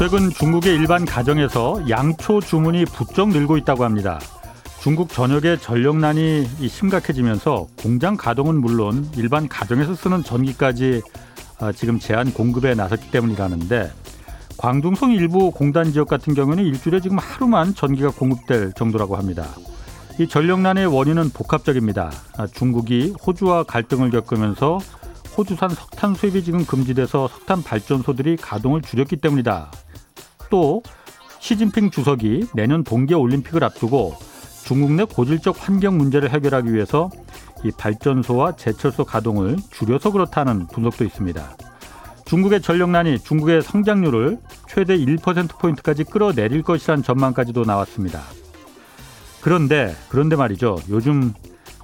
최근 중국의 일반 가정에서 양초 주문이 부쩍 늘고 있다고 합니다. 중국 전역의 전력난이 심각해지면서 공장 가동은 물론 일반 가정에서 쓰는 전기까지 아, 지금 제한 공급에 나섰기 때문이라는데 광둥성 일부 공단 지역 같은 경우는 일주일에 지금 하루만 전기가 공급될 정도라고 합니다. 이 전력난의 원인은 복합적입니다. 아, 중국이 호주와 갈등을 겪으면서 호주산 석탄 수입이 지금 금지돼서 석탄 발전소들이 가동을 줄였기 때문이다. 또 시진핑 주석이 내년 동계 올림픽을 앞두고 중국 내 고질적 환경 문제를 해결하기 위해서 이 발전소와 제철소 가동을 줄여서 그렇다는 분석도 있습니다. 중국의 전력난이 중국의 성장률을 최대 1%포인트까지 끌어내릴 것이란 전망까지도 나왔습니다. 그런데, 그런데 말이죠. 요즘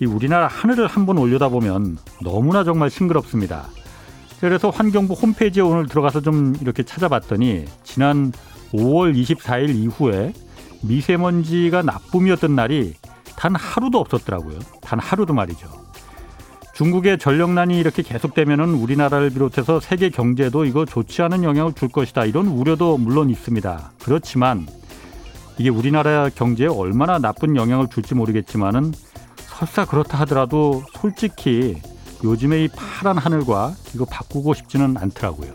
이 우리나라 하늘을 한번 올려다보면 너무나 정말 싱그럽습니다. 그래서 환경부 홈페이지에 오늘 들어가서 좀 이렇게 찾아봤더니 지난 5월 24일 이후에 미세먼지가 나쁨이었던 날이 단 하루도 없었더라고요. 단 하루도 말이죠. 중국의 전력난이 이렇게 계속되면은 우리나라를 비롯해서 세계 경제도 이거 좋지 않은 영향을 줄 것이다. 이런 우려도 물론 있습니다. 그렇지만 이게 우리나라 경제에 얼마나 나쁜 영향을 줄지 모르겠지만은 설사 그렇다 하더라도 솔직히 요즘에 이 파란 하늘과 이거 바꾸고 싶지는 않더라고요.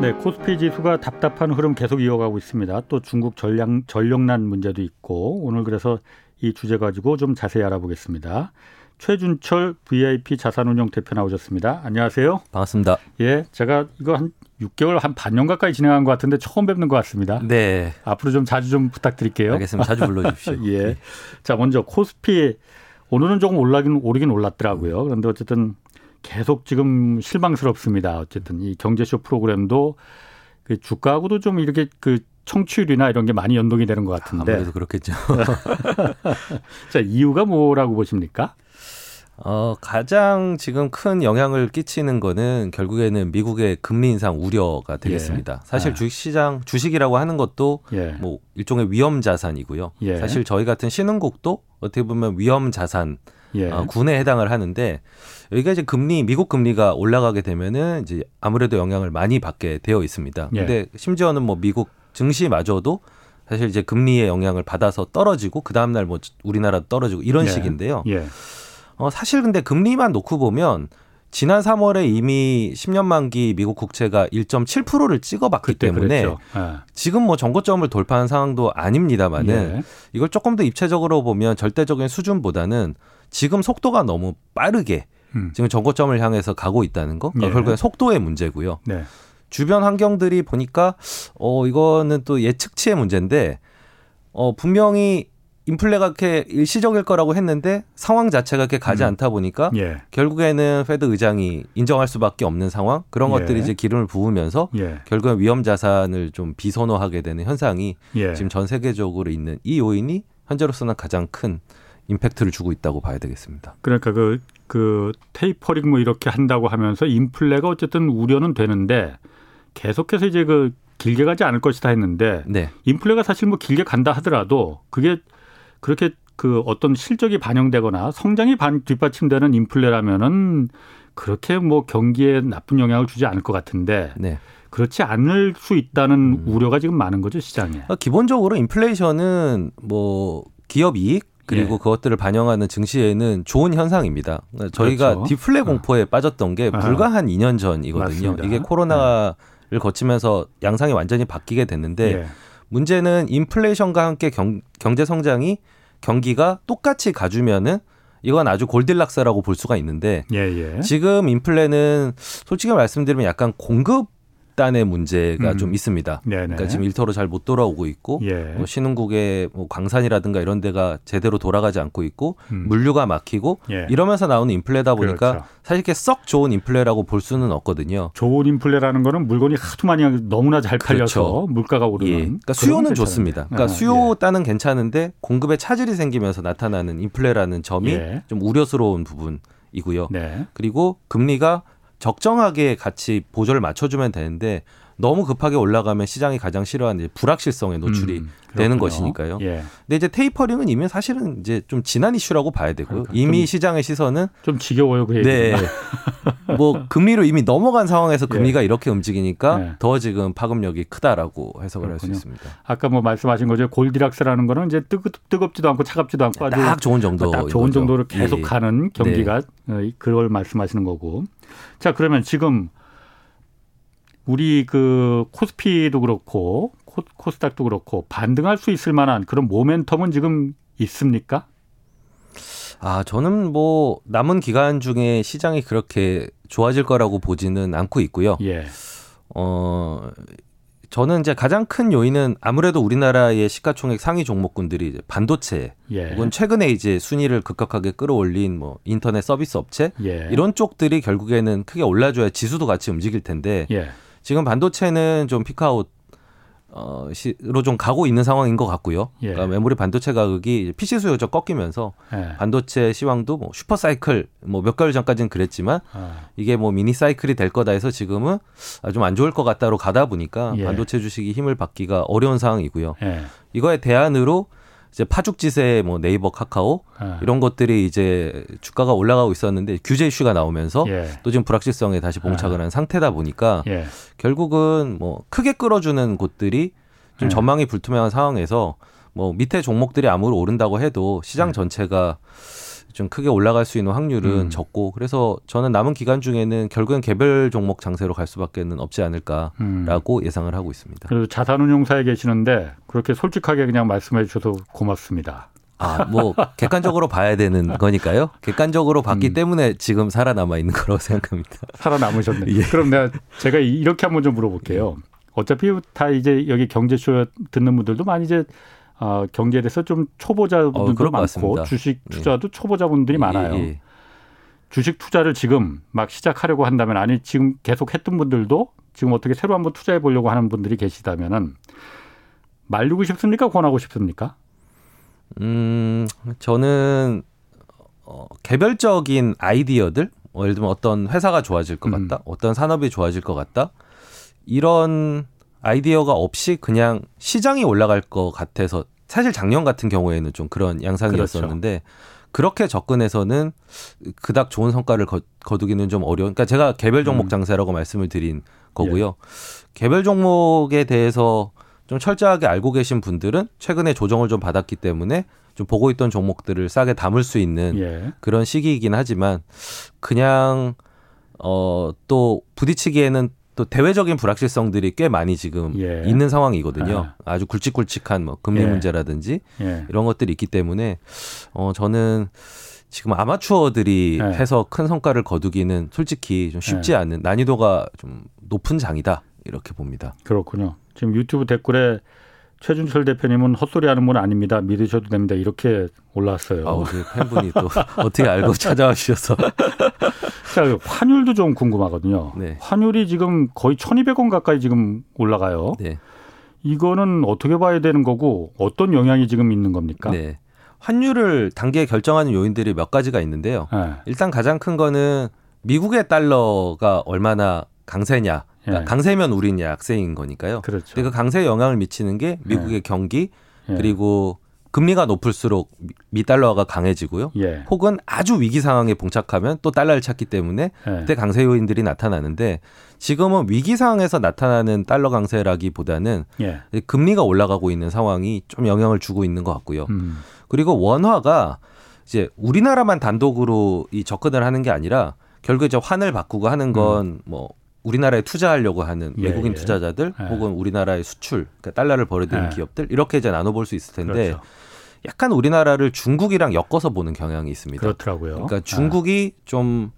네, 코스피 지수가 답답한 흐름 계속 이어가고 있습니다. 또 중국 전력, 전력난 문제도 있고 오늘 그래서 이 주제 가지고 좀 자세히 알아보겠습니다. 최준철 VIP 자산운용 대표 나오셨습니다. 안녕하세요. 반갑습니다. 예, 제가 이거 한 6개월 한 반년 가까이 진행한 것 같은데 처음 뵙는 것 같습니다. 네. 앞으로 좀 자주 좀 부탁드릴게요. 알겠습니다. 자주 불러주십시오. 예. 네. 자, 먼저 코스피 오늘은 조금 올라긴 오르긴 올랐더라고요. 그런데 어쨌든 계속 지금 실망스럽습니다. 어쨌든 이 경제쇼 프로그램도 그 주가하고도 좀 이렇게 그 청취율이나 이런 게 많이 연동이 되는 것 같은데. 아무래도 그렇겠죠. 자, 이유가 뭐라고 보십니까? 어, 가장 지금 큰 영향을 끼치는 거는 결국에는 미국의 금리 인상 우려가 되겠습니다. 예. 사실 아. 주식시장, 주식이라고 하는 것도 예. 뭐 일종의 위험 자산이고요. 예. 사실 저희 같은 신흥국도 어떻게 보면 위험 자산 예. 어, 군에 해당을 하는데 여기가 이제 금리 미국 금리가 올라가게 되면은 이제 아무래도 영향을 많이 받게 되어 있습니다. 예. 근데 심지어는 뭐 미국 증시마저도 사실 이제 금리의 영향을 받아서 떨어지고 그 다음 날뭐 우리나라 떨어지고 이런 예. 식인데요. 예. 어 사실 근데 금리만 놓고 보면 지난 3월에 이미 10년 만기 미국 국채가 1.7%를 찍어봤기 때문에. 예. 지금 뭐 정고점을 돌파한 상황도 아닙니다만은 예. 이걸 조금 더 입체적으로 보면 절대적인 수준보다는 지금 속도가 너무 빠르게 음. 지금 정고점을 향해서 가고 있다는 거. 그러니까 예. 결국엔 속도의 문제고요. 네. 주변 환경들이 보니까 어 이거는 또 예측치의 문제인데 어 분명히 인플레가 이렇게 일시적일 거라고 했는데 상황 자체가 이렇게 가지 음. 않다 보니까 예. 결국에는 페드 의장이 인정할 수밖에 없는 상황 그런 예. 것들이 이제 기름을 부으면서 예. 결국엔 위험 자산을 좀 비선호하게 되는 현상이 예. 지금 전 세계적으로 있는 이 요인이 현재로서는 가장 큰 임팩트를 주고 있다고 봐야 되겠습니다. 그러니까 그, 그 테이퍼링 뭐 이렇게 한다고 하면서 인플레가 어쨌든 우려는 되는데 계속해서 이제 그 길게 가지 않을 것이다 했는데 네. 인플레가 사실 뭐 길게 간다 하더라도 그게 그렇게 그 어떤 실적이 반영되거나 성장이 반 뒷받침되는 인플레라면은 그렇게 뭐 경기에 나쁜 영향을 주지 않을 것 같은데 네. 그렇지 않을 수 있다는 음. 우려가 지금 많은 거죠 시장에. 그러니까 기본적으로 인플레이션은 뭐 기업 이익 그리고 예. 그것들을 반영하는 증시에는 좋은 현상입니다. 저희가 그렇죠. 디플레 공포에 빠졌던 게 아. 불과 한 2년 전이거든요. 맞습니다. 이게 코로나를 거치면서 양상이 완전히 바뀌게 됐는데 예. 문제는 인플레이션과 함께 경, 경제 성장이 경기가 똑같이 가주면은 이건 아주 골딜락스라고 볼 수가 있는데 예, 예. 지금 인플레는 솔직히 말씀드리면 약간 공급 입단의 문제가 음. 좀 있습니다. 네네. 그러니까 지금 일터로 잘 못 돌아오고 있고 예. 뭐 신흥국의 뭐 광산이라든가 이런 데가 제대로 돌아가지 않고 있고 음. 물류가 막히고 예. 이러면서 나오는 인플레다 보니까 그렇죠. 사실 이게 썩 좋은 인플레라고 볼 수는 없거든요. 좋은 인플레라는 거는 물건이 하도 많이 너무나 잘 팔려서 그렇죠. 물가가 오르는. 예. 그러니까 수요는 건 좋습니다. 그러니까 아, 수요 따는 괜찮은데 공급에 차질이 생기면서 나타나는 인플레라는 점이 예. 좀 우려스러운 부분 이고요. 예. 네. 그리고 금리가 적정하게 같이 보조를 맞춰주면 되는데 너무 급하게 올라가면 시장이 가장 싫어하는 불확실성에 노출이 음, 되는. 것이니까요. 예. 근데 이제 테이퍼링은 이미 사실은 이제 좀 지난 이슈라고 봐야 되고요. 그러니까 이미 좀- 시장의 시선은 좀 지겨워요 그 얘기. 네. 뭐 금리로 이미 넘어간 상황에서 예. 금리가 이렇게 움직이니까 네. 더 지금 파급력이 크다라고 해석을 할 수. 있습니다. 아까 뭐 말씀하신 거죠. 골디락스라는 거는 이제 뜨거, 뜨겁지도 않고 차갑지도 않고 아주 딱 좋은 정도. 딱 좋은 정도로 계속 예. 가는 경기가 어, 이- 그걸 말씀하시는 거고. 자 그러면 지금 우리 그 코스피도 그렇고 코, 코스닥도 그렇고 반등할 수 있을 만한 그런 모멘텀은 지금 있습니까? 아, 저는 뭐 남은 기간 중에 시장이 그렇게 좋아질 거라고 보지는 않고 있고요. 예. 어, 저는 이제 가장 큰 요인은 아무래도 우리나라의 시가총액 상위 종목군들이 이제 반도체 예. 혹은 최근에 이제 순위를 급격하게 끌어올린 뭐 인터넷 서비스 업체 예. 이런 쪽들이 결국에는 크게 올라줘야 지수도 같이 움직일 텐데 예. 지금 반도체는 좀 peak out 어, 식으로 좀 가고 있는 상황인 것 같고요. 예. 그러니까 메모리 반도체 가격이 PC 수요가 좀 꺾이면서 예. 반도체 시황도 뭐 슈퍼 사이클 뭐 몇 개월 전까지는 그랬지만 아, 이게 뭐 미니 사이클이 될 거다 해서 지금은 아, 좀안 좋을 것 같다로 가다 보니까 예. 반도체 주식이 힘을 받기가 어려운 상황이고요. 예. 이거에 대안으로 이제 파죽지세 뭐 네이버 카카오 아, 이런 것들이 이제 주가가 올라가고 있었는데 규제 이슈가 나오면서 예. 또 지금 불확실성에 다시 봉착을 한 상태다 보니까 예. 결국은 뭐 크게 끌어주는 곳들이 좀 네. 전망이 불투명한 상황에서 뭐 밑에 종목들이 아무리 오른다고 해도 시장 네. 전체가 좀 크게 올라갈 수 있는 확률은 음. 적고 그래서 저는 남은 기간 중에는 결국엔 개별 종목 장세로 갈 수밖에는 없지 않을까라고 음. 예상을 하고 있습니다. 그래도 자산운용사에 계시는데 그렇게 솔직하게 그냥 말씀해 주셔서 고맙습니다. 아, 뭐 객관적으로 봐야 되는 거니까요. 객관적으로 봤기 음. 때문에 지금 살아남아 있는 거라고 생각합니다. 살아남으셨네. 예. 그럼 내가 제가 이렇게 한번 좀 물어볼게요. 어차피 다 이제 여기 경제쇼 듣는 분들도 많이 이제 어, 경제에 대해서 좀 초보자분들도 어, 많고. 주식 예. 투자도 초보자분들이 많아요. 예, 예. 주식 투자를 지금 막 시작하려고 한다면 아니 지금 계속 했던 분들도 지금 어떻게 새로 한번 투자해 보려고 하는 분들이 계시다면은 말리고 싶습니까? 권하고 싶습니까? 음, 저는 어, 개별적인 아이디어들, 뭐 예를 들면 어떤 회사가 좋아질 것 음. 같다, 어떤 산업이 좋아질 것 같다, 이런 아이디어가 없이 그냥 시장이 올라갈 것 같아서 사실 작년 같은 경우에는 좀 그런 양상이었었는데 그렇게 접근해서는 그닥 좋은 성과를 거, 거두기는 좀 어려운. 그러니까 제가 개별 종목 음. 장세라고 말씀을 드린 거고요. 개별 종목에 대해서 좀 철저하게 알고 계신 분들은 최근에 조정을 좀 받았기 때문에 좀 보고 있던 종목들을 싸게 담을 수 있는 예. 그런 시기이긴 하지만 그냥 어또 부딪히기에는 또 대외적인 불확실성들이 꽤 많이 지금 예. 있는 상황이거든요. 아 주 굵직굵직한 뭐 금리 예. 문제라든지 예. 이런 것들이 있기 때문에 어 저는 지금 아마추어들이 예. 해서 큰 성과를 거두기는 솔직히 좀 쉽지 예. 않은 난이도가 좀 높은 장이다 이렇게 봅니다. 그렇군요. 지금 유튜브 댓글에 최준철 대표님은 헛소리하는 분 아닙니다. 믿으셔도 됩니다. 이렇게 올라왔어요. 아우 그 팬분이 또 어떻게 알고 찾아와 주셔서 자, 환율도 좀 궁금하거든요. 네. 환율이 지금 거의 1,200원 가까이 지금 올라가요. 네. 이거는 어떻게 봐야 되는 거고 어떤 영향이 지금 있는 겁니까? 네. 환율을 단계 결정하는 요인들이 몇 가지가 있는데요. 네. 일단 가장 큰 거는 미국의 달러가 얼마나 강세냐. 그러니까 예. 강세면 우리는 약세인 거니까요. 그렇죠. 근데 그 강세에 영향을 미치는 게 미국의 경기 예. 그리고 금리가 높을수록 미- 미달러가 강해지고요. 예. 혹은 아주 위기 상황에 봉착하면 또 달러를 찾기 때문에 예. 그때 강세 요인들이 나타나는데 지금은 위기 상황에서 나타나는 달러 강세라기보다는 예. 금리가 올라가고 있는 상황이 좀 영향을 주고 있는 것 같고요. 음. 그리고 원화가 이제 우리나라만 단독으로 이 접근을 하는 게 아니라 결국에 이제 환을 바꾸고 하는 건뭐 우리나라에 투자하려고 하는 음. 예, 외국인 예. 투자자들 예. 혹은 우리나라의 수출, 그러니까 달러를 벌어들이는 예. 기업들 이렇게 이제 나눠볼 수 있을 텐데 그렇죠. 약간 우리나라를 중국이랑 엮어서 보는 경향이 있습니다. 그렇더라고요. 그러니까 중국이 좀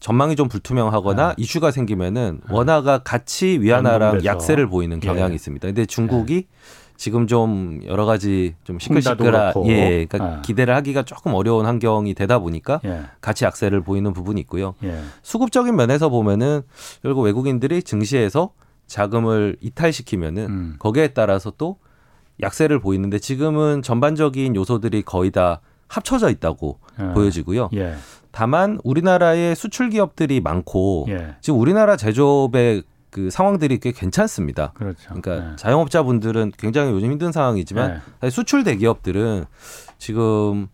전망이 좀 불투명하거나 네. 이슈가 생기면은 원화가 같이 위안화랑. 약세를 보이는 경향이 예. 있습니다. 근데 중국이 지금 좀 여러 가지 좀 시끌시끌한 그렇고. 예, 그러니까 아. 기대를 하기가 조금 어려운 환경이 되다 보니까 예. 같이 약세를 보이는 부분이 있고요. 예. 수급적인 면에서 보면은 결국 외국인들이 증시에서 자금을 이탈시키면은 음. 거기에 따라서 또 약세를 보이는데 지금은 전반적인 요소들이 거의 다 합쳐져 있다고 예. 보여지고요. 예. 다만 우리나라의 수출 기업들이 많고 예. 지금 우리나라 제조업의 그 상황들이 꽤 괜찮습니다. 그렇죠. 그러니까 예. 자영업자분들은 굉장히 요즘 힘든 상황이지만 예. 사실 수출 대기업들은 지금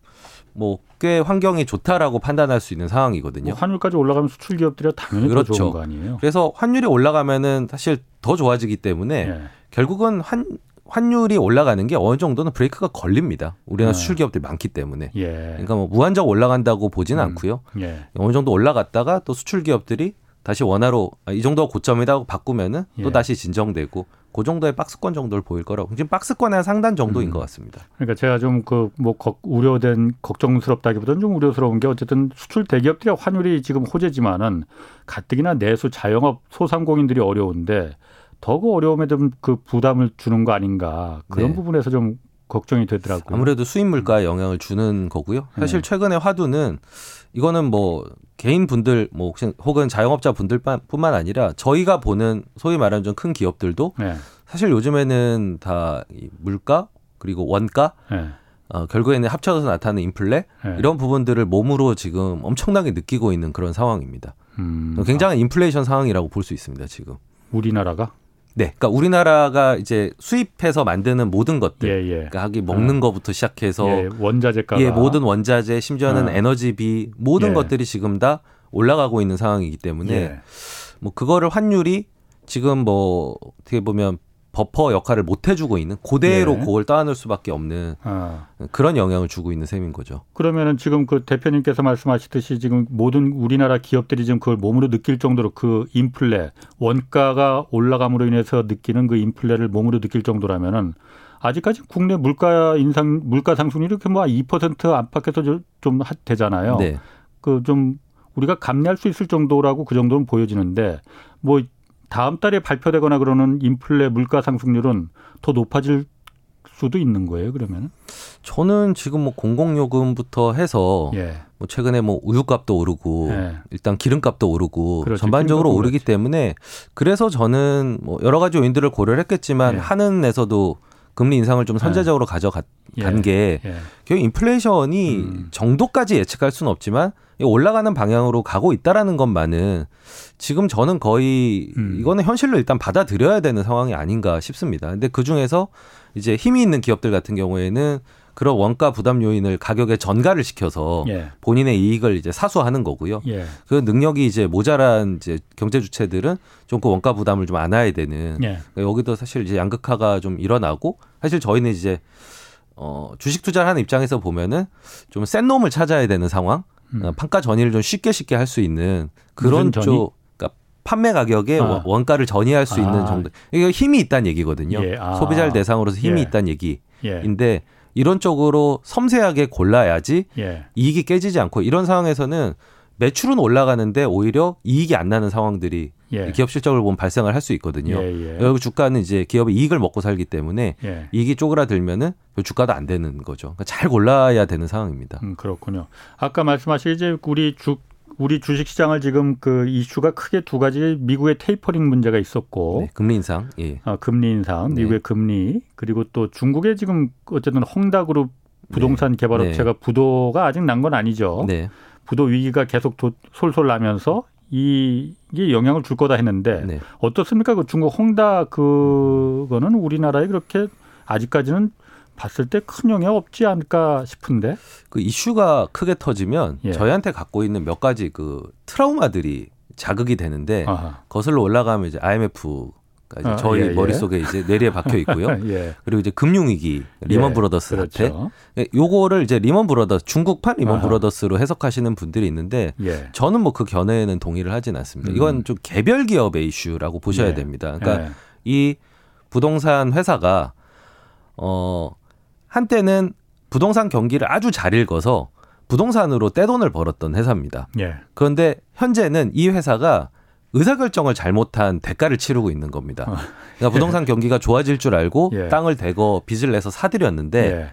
뭐 꽤 환경이 좋다라고 판단할 수 있는 상황이거든요. 뭐 환율까지 올라가면 수출 기업들이 당연히 그렇죠. 더 좋은 거 아니에요? 그래서 환율이 올라가면은 사실 더 좋아지기 때문에 예. 결국은 환 환율이 올라가는 게 어느 정도는 브레이크가 걸립니다. 우리나라 네. 수출 기업들이 많기 때문에. 예. 그러니까 뭐 무한정 올라간다고 보지는 음. 않고요. 예. 어느 정도 올라갔다가 또 수출 기업들이 다시 원화로 아, 이 정도가 고점이다 고 바꾸면은 또 예. 다시 진정되고 그 정도의 박스권 정도를 보일 거라고 지금 박스권의 한 상단 정도인 음. 것 같습니다. 그러니까 제가 좀 그 뭐 우려된 걱정스럽다기보다는 좀 우려스러운 게 어쨌든 수출 대기업들이 환율이 지금 호재지만은 가뜩이나 내수 자영업 소상공인들이 어려운데 더그 어려움에 좀 그 부담을 주는 거 아닌가 그런 네. 부분에서 좀 걱정이 되더라고요. 아무래도 수입 물가에 영향을 주는 거고요. 사실 네. 최근에 화두는 이거는 뭐 개인 분들 뭐 혹은 자영업자 분들뿐만 아니라 저희가 보는 소위 말하는 좀 큰 기업들도 네. 사실 요즘에는 다이 물가 그리고 원가 네. 어, 결국에는 합쳐서 나타나는 인플레 네. 이런 부분들을 몸으로 지금 엄청나게 느끼고 있는 그런 상황입니다. 음, 굉장한 인플레이션 상황이라고 볼 수 있습니다. 지금. 우리나라가 네, 그러니까 우리나라가 이제 수입해서 만드는 모든 것들, 예, 예. 그러니까 하기 먹는 거부터 시작해서 예, 원자재가가 예, 모든 원자재, 심지어는 아. 에너지비 모든 예. 것들이 지금 다 올라가고 있는 상황이기 때문에 예. 뭐 그거를 환율이 지금 뭐 어떻게 보면 버퍼 역할을 못 해주고 있는 그대로 예. 그걸 떠안을 수밖에 없는 아. 그런 영향을 주고 있는 셈인 거죠. 그러면은 지금 그 대표님께서 말씀하시듯이 지금 모든 우리나라 기업들이 지금 그걸 몸으로 느낄 정도로 그 인플레 원가가 올라감으로 인해서 느끼는 그 인플레를 몸으로 느낄 정도라면은 아직까지 국내 물가 인상 물가 상승률이 이렇게 뭐 2% 안팎에서 좀- 되잖아요. 네. 그좀 우리가 감내할 수 있을 정도라고 그 정도는 보여지는데 뭐 다음 달에 발표되거나 그러는 인플레 물가 상승률은 더 높아질 수도 있는 거예요. 그러면은 저는 지금 뭐 공공요금부터 해서 예. 뭐 최근에 뭐 우유값도 오르고 예. 일단 기름값도 오르고 그렇죠. 전반적으로 오르기 그렇지. 때문에 그래서 저는 뭐 여러 가지 요인들을 고려를 했겠지만 예. 한은에서도 금리 인상을 좀 선제적으로 가져간 예. 게 예. 결국 인플레이션이 음. 정도까지 예측할 수는 없지만 이 올라가는 방향으로 가고 있다라는 것만은 지금 저는 거의 음. 이거는 현실로 일단 받아들여야 되는 상황이 아닌가 싶습니다. 근데 그 중에서 이제 힘이 있는 기업들 같은 경우에는 그런 원가 부담 요인을 가격에 전가를 시켜서 예. 본인의 이익을 이제 사수하는 거고요. 예. 그 능력이 이제 모자란 이제 경제 주체들은 좀 그 원가 부담을 좀 안아야 되는 예. 그러니까 여기도 사실 이제 양극화가 좀 일어나고 사실 저희는 이제 어 주식 투자를 하는 입장에서 보면은 좀 센 놈을 찾아야 되는 상황, 음. 어, 판가 전이를 좀 쉽게 쉽게 할 수 있는 그런? 쪽, 그러니까 판매 가격에 아. 원- 원가를 전이할 수 아. 있는 정도. 이거 힘이 있다는 얘기거든요. 예. 아. 소비자를 대상으로서 힘이 예. 있다는 얘기인데 예. 이런 쪽으로 섬세하게 골라야지 예. 이익이 깨지지 않고 이런 상황에서는 매출은 올라가는데 오히려 이익이 안 나는 상황들이 예. 기업 실적을 보면 발생을 할 수 있거든요. 예. 예. 여기 주가는 이제 기업의 이익을 먹고 살기 때문에 예. 이익이 쪼그라들면은 그 주가도 안 되는 거죠. 그러니까 잘 골라야 되는 상황입니다. 음, 그렇군요. 아까 말씀하신 이제 우리 주 우리 주식 시장을 지금 그 이슈가 크게 두 가지 미국의 테이퍼링 문제가 있었고 네, 금리 인상. 예. 아, 금리 인상, 네. 미국의 금리 그리고 또 중국의 지금 어쨌든 헝다그룹 부동산 개발업체가 부도가 아직 난 건 아니죠. 네. 부도 위기가 계속 도, 솔솔 나면서 이, 이게 영향을 줄 거다 했는데 네. 어떻습니까? 그 중국 헝다 그거는 우리나라에 그렇게 아직까지는 봤을 때 큰 영향 없지 않을까 싶은데. 그 이슈가 크게 터지면 예. 저희한테 갖고 있는 몇 가지 그 트라우마들이 자극이 되는데 아하. 거슬러 올라가면 이제 IMF가 이제 아, 저희 예, 예. 머릿속에 이제 뇌리에 박혀 있고요. 예. 그리고 이제 금융위기 리먼 예, 브라더스 사태. 그렇죠. 예, 요거를 이제 리먼 브라더스 중국판 리먼 아하. 브라더스로 해석하시는 분들이 있는데 예. 저는 뭐 그 견해에는 동의를 하진 않습니다. 음. 이건 좀 개별 기업의 이슈라고 보셔야 예. 됩니다. 그러니까 예. 이 부동산 회사가 어 한때는 부동산 경기를 아주 잘 읽어서 부동산으로 떼돈을 벌었던 회사입니다. 예. 그런데 현재는 이 회사가 의사결정을 잘못한 대가를 치르고 있는 겁니다. 어. 그러니까 부동산 경기가 좋아질 줄 알고 예. 땅을 대거 빚을 내서 사들였는데 예.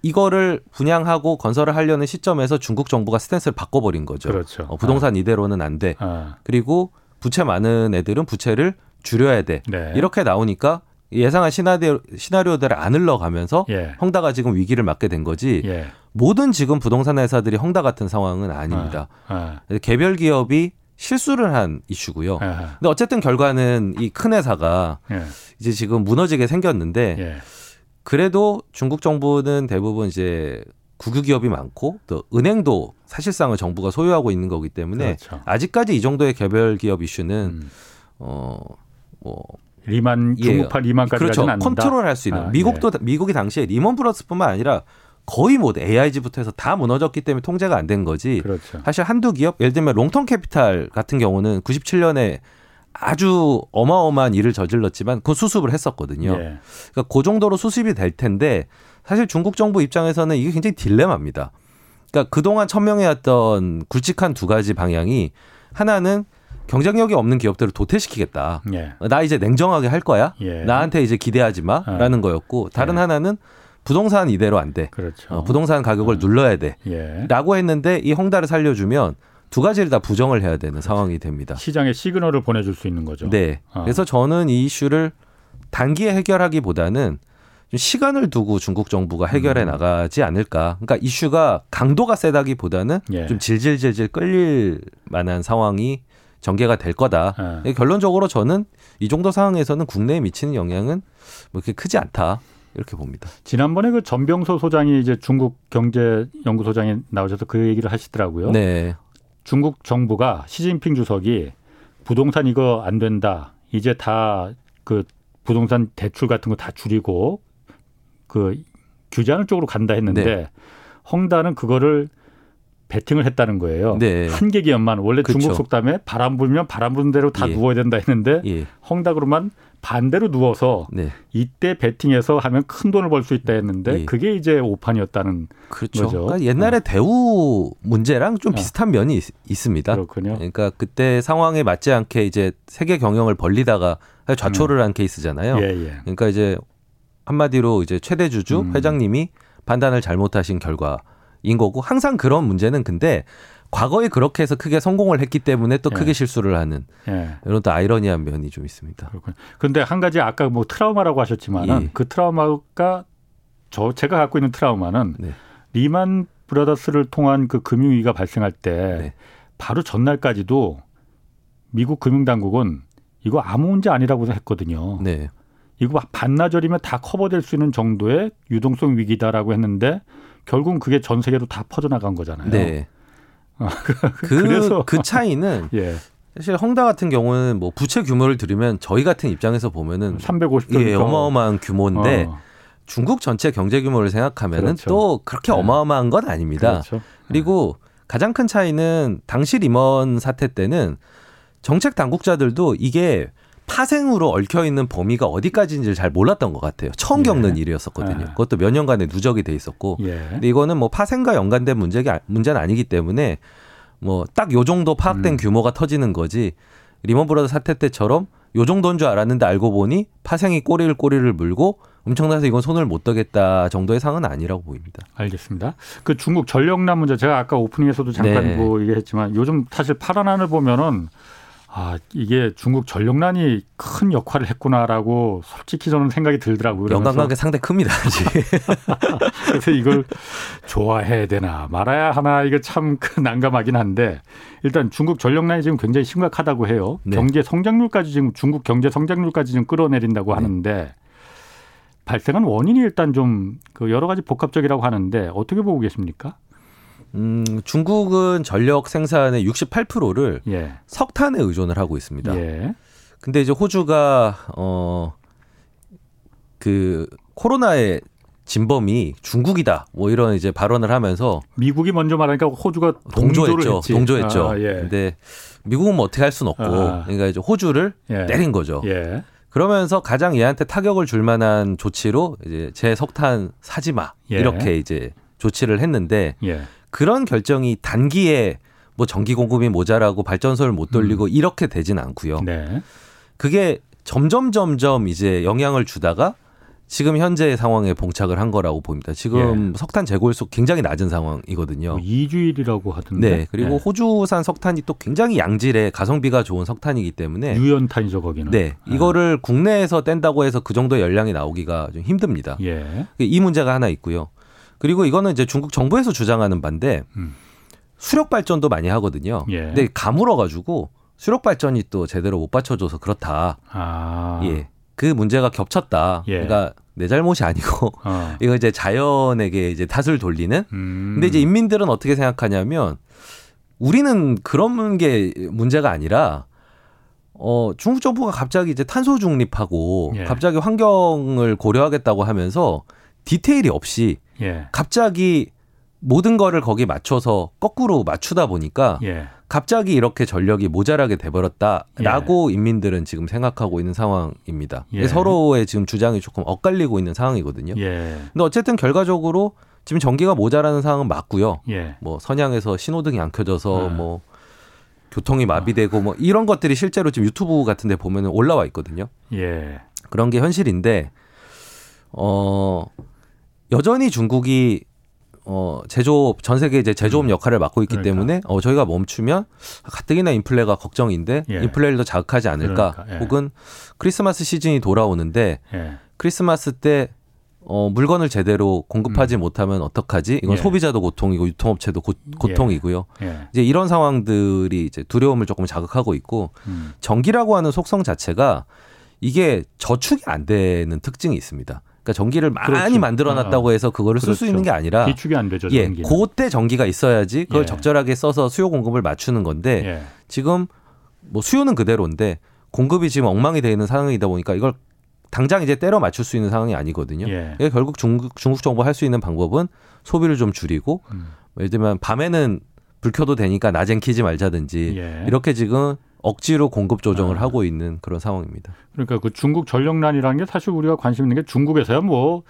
이거를 분양하고 건설을 하려는 시점에서 중국 정부가 스탠스를 바꿔버린 거죠. 그렇죠. 어, 부동산 이대로는 안 돼. 아. 그리고 부채 많은 애들은 부채를 줄여야 돼. 네. 이렇게 나오니까 예상한 시나리오, 시나리오들을 안 흘러가면서 예. 헝다가 지금 위기를 맞게 된 거지 예. 모든 지금 부동산 회사들이 헝다 같은 상황은 아닙니다. 아. 개별 기업이 실수를 한 이슈고요. 아. 근데 어쨌든 결과는 이 큰 회사가 예. 이제 지금 무너지게 생겼는데 예. 그래도 중국 정부는 대부분 이제 국유 기업이 많고 또 은행도 사실상은 정부가 소유하고 있는 거기 때문에 그렇죠. 아직까지 이 정도의 개별 기업 이슈는 음. 어뭐 리먼 예. 중국판 리먼까지 그렇죠 않는다. 컨트롤할 수 있는 아, 미국도 미국이 당시에 리먼 브라더스뿐만 아니라 거의 뭐 AIG부터 해서 다 무너졌기 때문에 통제가 안 된 거지. 그렇죠. 사실 한두 기업 예를 들면 롱텀 캐피탈 같은 경우는 97년에 아주 어마어마한 일을 저질렀지만 그 수습을 했었거든요. 예. 그러니까 그 정도로 수습이 될 텐데 사실 중국 정부 입장에서는 이게 굉장히 딜레마입니다. 그러니까 그동안 천명해왔던 굵직한 두 가지 방향이 하나는 경쟁력이 없는 기업들을 도태시키겠다. 예. 나 이제 냉정하게 할 거야. 예. 나한테 이제 기대하지 마라는 거였고 다른 예. 하나는 부동산 이대로 안 돼. 그렇죠. 어, 부동산 가격을 눌러야 돼. 예. 라고 했는데 이 홍다를 살려주면 두 가지를 다 부정을 해야 되는 상황이 됩니다. 시장에 시그널을 보내줄 수 있는 거죠. 네. 아. 그래서 저는 이 이슈를 단기에 해결하기보다는 좀 시간을 두고 중국 정부가 해결해 음. 나가지 않을까. 그러니까 이슈가 강도가 세다기보다는 예. 좀 질질질질 끌릴 만한 상황이 전개가 될 거다. 예. 결론적으로 저는 이 정도 상황에서는 국내에 미치는 영향은 뭐 그렇게 크지 않다. 이렇게 봅니다. 지난번에 그 전병서 소장이 이제 중국 경제연구소장에 나오셔서 그 얘기를 하시더라고요. 네. 중국 정부가 시진핑 주석이 부동산 이거 안 된다. 이제 다 그 부동산 대출 같은 거 다 줄이고 그 규제하는 쪽으로 간다 했는데 네. 헝다는 그거를 베팅을 했다는 거예요. 네. 한개 기업만 원래 그쵸. 중국 속담에 바람 불면 바람 부는 대로 다 예. 누워야 된다 했는데 예. 헝다그로만 반대로 누워서 네. 이때 베팅해서 하면 큰 돈을 벌 수 있다 했는데 예. 그게 이제 오판이었다는 그렇죠. 거죠. 그러니까 옛날에 대우 문제랑 좀 어. 비슷한 면이 있, 있습니다. 그렇군요. 그러니까 그때 상황에 맞지 않게 이제 세계 경영을 벌리다가 좌초를 한 케이스잖아요. 예, 예. 그러니까 이제 한마디로 이제 최대 주주 음. 회장님이 판단을 잘못하신 결과 인 거고 항상 그런 문제는 근데 과거에 그렇게 해서 크게 성공을 했기 때문에 또 예. 크게 실수를 하는 예. 이런 또 아이러니한 면이 좀 있습니다. 그렇군요. 그런데 한 가지 아까 뭐 트라우마라고 하셨지만은 예. 그 트라우마가 저 제가 갖고 있는 트라우마는 네. 리만 브라더스를 통한 그 금융위기가 발생할 때 네. 바로 전날까지도 미국 금융당국은 이거 아무 문제 아니라고 했거든요. 네. 이거 반나절이면 다 커버될 수 있는 정도의 유동성 위기다라고 했는데 결국은 그게 전 세계로 다 퍼져나간 거잖아요. 네. 어, 그, 그래서- 그 차이는 예. 사실 헝다 같은 경우는 뭐 부채 규모를 들으면 저희 같은 입장에서 보면은 350조 예, 어마어마한 규모인데 어, 중국 전체 경제 규모를 생각하면은 그렇죠. 또 그렇게 네. 어마어마한 건 아닙니다. 그렇죠. 그리고 가장 큰 차이는 당시 리먼 사태 때는 정책 당국자들도 이게 파생으로 얽혀 있는 범위가 어디까지인지를 잘 몰랐던 것 같아요. 처음 네. 겪는 일이었었거든요. 네. 그것도 몇 년간의 누적이 돼 있었고. 예. 근데 이거는 뭐 파생과 연관된 문제가 문제는 아니기 때문에 뭐 딱 요 정도 파악된 음. 규모가 터지는 거지. 리먼 브라더 사태 때처럼 요 정도인 줄 알았는데 알고 보니 파생이 꼬리를 꼬리를 물고 엄청나서 이건 손을 못 대겠다 정도의 상은 아니라고 보입니다. 알겠습니다. 그 중국 전력난 문제 제가 아까 오프닝에서도 잠깐 네. 뭐 얘기했지만 요즘 사실 파란 하늘 보면은 아 이게 중국 전력난이 큰 역할을 했구나라고 솔직히 저는 생각이 들더라고요. 연관관계 상당히 큽니다. 그래서 이걸 좋아해야 되나 말아야 하나 이거 참그 난감하긴 한데 일단 중국 전력난이 지금 굉장히 심각하다고 해요. 네. 경제 성장률까지 지금 중국 경제 성장률까지 지금 끌어내린다고 네. 하는데 발생한 원인이 일단 좀 그 여러 가지 복합적이라고 하는데 어떻게 보고 계십니까? 음, 중국은 전력 생산의 68%를 예. 석탄에 의존을 하고 있습니다. 예. 근데 이제 호주가 어 그 코로나의 진범이 중국이다. 뭐 이런 이제 발언을 하면서 미국이 먼저 말하니까 호주가 동조했죠. 했지. 동조했죠. 아, 예. 근데 미국은 뭐 어떻게 할 수는 없고 아. 그러니까 이제 호주를 예. 때린 거죠. 예. 그러면서 가장 얘한테 타격을 줄 만한 조치로 이제 제 석탄 사지 마. 예. 이렇게 이제 조치를 했는데 예. 그런 결정이 단기에 뭐 전기 공급이 모자라고 발전소를 못 돌리고 음. 이렇게 되진 않고요. 네. 그게 점점 점점 이제 영향을 주다가 지금 현재 상황에 봉착을 한 거라고 봅니다. 지금 석탄 재고일수 굉장히 낮은 상황이거든요. 예. 뭐 2주일이라고 하던데. 네. 그리고 호주산 석탄이 또 굉장히 양질의 가성비가 좋은 석탄이기 때문에 유연탄이죠 거기는. 네. 이거를 국내에서 뗀다고 해서 그 정도 열량이 나오기가 좀 힘듭니다. 예. 이 문제가 하나 있고요. 그리고 이거는 이제 중국 정부에서 주장하는 반대 음. 수력 발전도 많이 하거든요. 예. 근데 가물어 가지고 수력 발전이 또 제대로 못 받쳐줘서 그렇다. 아. 예. 그 문제가 겹쳤다. 예. 그러니까 내 잘못이 아니고 어. 이거 이제 자연에게 이제 탓을 돌리는. 음. 근데 이제 인민들은 어떻게 생각하냐면 우리는 그런 게 문제가 아니라 어 중국 정부가 갑자기 이제 탄소 중립하고 예. 갑자기 환경을 고려하겠다고 하면서 디테일이 없이 예. 갑자기 모든 거를 거기에 맞춰서 거꾸로 맞추다 보니까 예. 갑자기 이렇게 전력이 모자라게 돼버렸다라고 인민들은 지금 생각하고 있는 상황입니다. 예. 서로의 지금 주장이 조금 엇갈리고 있는 상황이거든요. 예. 근데 어쨌든 결과적으로 지금 전기가 모자라는 상황은 맞고요. 예. 뭐 선양에서 신호등이 안 켜져서 네. 뭐 교통이 마비되고 뭐 이런 것들이 실제로 지금 유튜브 같은 데 보면은 올라와 있거든요. 예. 그런 게 현실인데 어 여전히 중국이 어 제조업 전 세계 이제 제조업 역할을 맡고 있기 음. 그러니까. 때문에 어 저희가 멈추면 가뜩이나 인플레가 걱정인데 예. 인플레를 더 자극하지 않을까 그러니까, 예. 혹은 크리스마스 시즌이 돌아오는데 예. 크리스마스 때 어, 물건을 제대로 공급하지 못하면 어떡하지? 이건 예. 소비자도 고통이고 유통업체도 고, 고통이고요. 예. 이제 이런 상황들이 이제 두려움을 조금 자극하고 있고 음. 전기라고 하는 속성 자체가 이게 저축이 안 되는 특징이 있습니다. 그러니까 전기를 많이 그렇죠. 만들어 놨다고 해서 그거를 쓸수 그렇죠. 있는 게 아니라 비축이 안 되죠. 예, 전기는. 그때 전기가 있어야지 그걸 예. 적절하게 써서 수요 공급을 맞추는 건데 예. 지금 뭐 수요는 그대로인데 공급이 지금 엉망이 되어 있는 상황이다 보니까 이걸 당장 이제 때려 맞출 수 있는 상황이 아니거든요. 예. 그러니까 결국 중국, 중국 정부 할 수 있는 방법은 소비를 좀 줄이고 음. 예를 들면 밤에는 불 켜도 되니까 낮엔 키지 말자든지 예. 이렇게 지금 억지로 공급 조정을 아. 하고 있는 그런 상황입니다. 그러니까 그 중국 전력난이라는 게 사실 우리가 관심 있는 게 중국에서야 뭐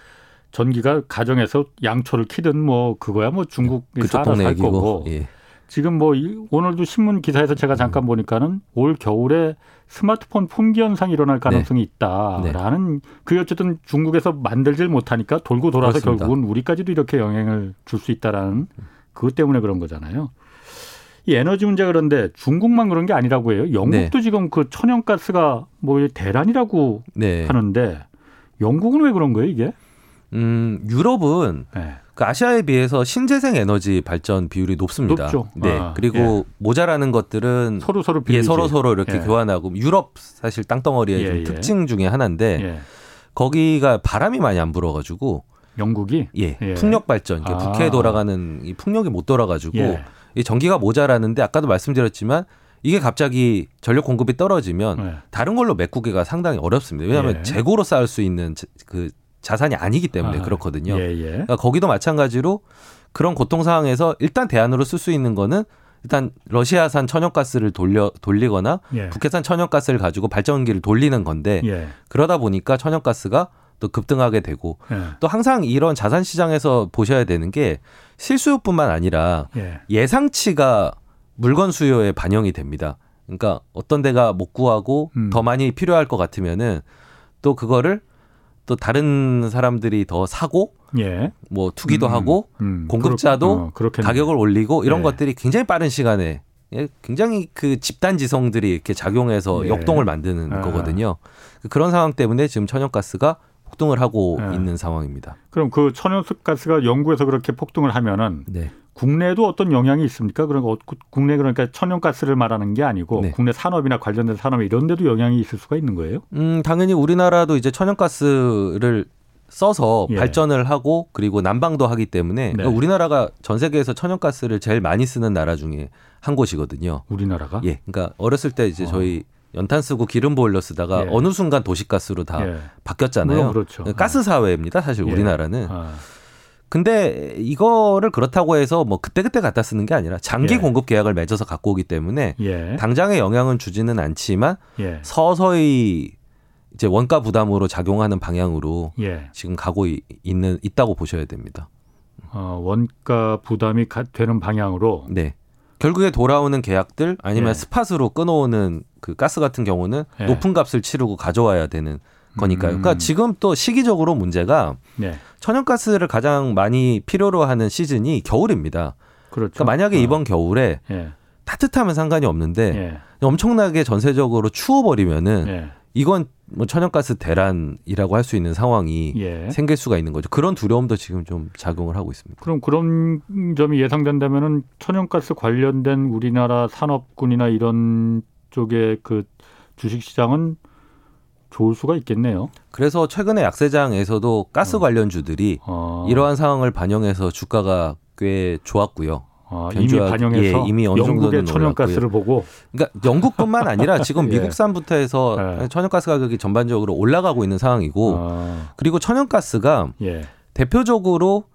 전기가 가정에서 양초를 키든 뭐 그거야 뭐 중국이 동네 살 얘기고 거고 예. 지금 뭐 이- 오늘도 신문 기사에서 제가 잠깐 보니까는 올 겨울에 스마트폰 품귀 현상이 일어날 가능성이 있다라는 그 어쨌든 중국에서 만들질 못하니까 돌고 돌아서 그렇습니다. 결국은 우리까지도 이렇게 영향을 줄 수 있다라는 그것 때문에 그런 거잖아요. 이 에너지 문제 그런데 중국만 그런 게 아니라고 해요. 영국도 지금 그 천연가스가 뭐 대란이라고 네. 하는데 영국은 왜 그런 거예요 이게? 음, 유럽은 네. 그 아시아에 비해서 신재생 에너지 발전 비율이 높습니다. 높죠. 네. 아, 그리고 모자라는 것들은 서로 서로 예, 빌리지. 서로 서로 이렇게 예. 교환하고 유럽 사실 땅덩어리의 예, 좀 예. 특징 중에 하나인데 예. 거기가 바람이 많이 안 불어 가지고 영국이 예, 예. 풍력 발전, 그러니까 아. 북해에 돌아가는 이 풍력이 못 돌아 가지고 예. 이 전기가 모자라는데 아까도 말씀드렸지만 이게 갑자기 전력 공급이 떨어지면 예. 다른 걸로 메꾸기가 상당히 어렵습니다. 왜냐하면 예. 재고로 쌓을 수 있는 자- 그 자산이 아니기 때문에 아, 그렇거든요. 예, 예. 그러니까 거기도 마찬가지로 그런 고통 상황에서 일단 대안으로 쓸 수 있는 거는 일단 러시아산 천연가스를 돌려 돌리거나 예. 북해산 천연가스를 가지고 발전기를 돌리는 건데 예. 그러다 보니까 천연가스가 또 급등하게 되고 예. 또 항상 이런 자산 시장에서 보셔야 되는 게 실수요뿐만 아니라 예. 예상치가 물건 수요에 반영이 됩니다. 그러니까 어떤 데가 못 구하고 음. 더 많이 필요할 것 같으면은 또 그거를 또 다른 사람들이 더 사고 예. 뭐 투기도 음, 하고 음, 공급자도 그렇- 어. 가격을 올리고 이런 예. 것들이 굉장히 빠른 시간에 예, 굉장히 그 집단 지성들이 이렇게 작용해서 예. 역동을 만드는 아. 거거든요. 그런 상황 때문에 지금 천연가스가 폭등을 하고 예. 있는 상황입니다. 그럼 그 천연가스가 영국에서 그렇게 폭등을 하면은 네. 국내에도 어떤 영향이 있습니까? 거 국내 그러니까 천연가스를 말하는 게 아니고 네. 국내 산업이나 관련된 산업 이런 데도 영향이 있을 수가 있는 거예요? 음, 당연히 우리나라도 이제 천연가스를 써서 예. 발전을 하고 그리고 난방도 하기 때문에 네. 그러니까 우리나라가 전 세계에서 천연가스를 제일 많이 쓰는 나라 중에 한 곳이거든요. 우리나라가? 예. 그러니까 어렸을 때 이제 어. 저희 연탄 쓰고 기름 보일러 쓰다가 예. 어느 순간 도시가스로 다 예. 바뀌었잖아요. 그렇죠. 가스 사회입니다. 사실 예. 우리나라는. 아, 근데 이거를 그렇다고 해서 뭐 그때그때 갖다 쓰는 게 아니라 장기 예. 공급 계약을 맺어서 갖고 오기 때문에 예. 당장의 영향은 주지는 않지만 예. 서서히 이제 원가 부담으로 작용하는 방향으로 예. 지금 가고 이- 있는 있다고 보셔야 됩니다. 어, 원가 부담이 가, 되는 방향으로 네. 결국에 돌아오는 계약들 아니면 예. 스팟으로 끊어오는 그 가스 같은 경우는 예. 높은 값을 치르고 가져와야 되는 거니까요. 음. 그러니까 지금 또 시기적으로 문제가 네. 천연가스를 가장 많이 필요로 하는 시즌이 겨울입니다. 그렇죠. 그러니까 만약에 어. 이번 겨울에 예. 따뜻하면 상관이 없는데 예. 엄청나게 전세적으로 추워버리면은 예. 이건 뭐 천연가스 대란이라고 할 수 있는 상황이 예. 생길 수가 있는 거죠. 그런 두려움도 지금 좀 작용을 하고 있습니다. 그럼 그런 점이 예상된다면은 천연가스 관련된 우리나라 산업군이나 이런 쪽의 그 주식 시장은 좋을 수가 있겠네요. 그래서 최근에 약세장에서도 가스 어. 관련주들이 어. 이러한 상황을 반영해서 주가가 꽤 좋았고요. 어, 이미 반영해서 예, 이미 어느 영국의 정도는 천연가스를 보고 그러니까 영국뿐만 아니라 지금 예. 미국산부터 해서 예. 천연가스 가격이 전반적으로 올라가고 있는 상황이고 어, 그리고 천연가스가 예. 대표적으로